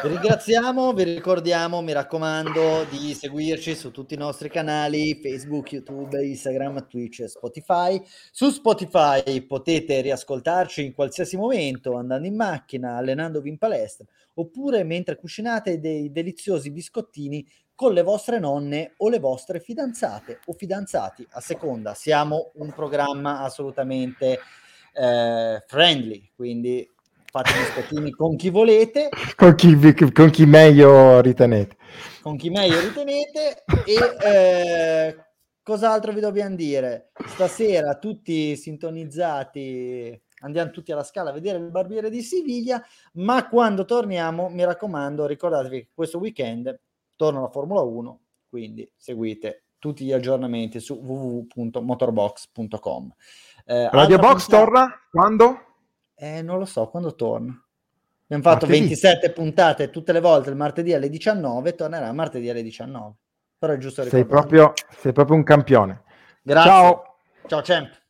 Vi ringraziamo, vi ricordiamo, mi raccomando, di seguirci su tutti i nostri canali, Facebook, YouTube, Instagram, Twitch e Spotify. Su Spotify potete riascoltarci in qualsiasi momento, andando in macchina, allenandovi in palestra, oppure mentre cucinate dei deliziosi biscottini con le vostre nonne o le vostre fidanzate o fidanzati, a seconda. Siamo un programma assolutamente eh, friendly, quindi fate biscottini con chi volete. Con chi, con chi meglio ritenete. Con chi meglio ritenete. E eh, cos'altro vi dobbiamo dire? Stasera tutti sintonizzati andiamo tutti alla scala a vedere il barbiere di Siviglia, ma quando torniamo, mi raccomando, ricordatevi che questo weekend torna la Formula 1, quindi seguite tutti gli aggiornamenti su www.motorbox.com. Eh, Radio Box puntata... torna quando? Eh, non lo so, quando torna. Abbiamo fatto martedì. 27 puntate tutte le volte il martedì alle 19, tornerà martedì alle 19. Però è giusto sei proprio, sei proprio un campione. Grazie. Ciao. Ciao, Champ.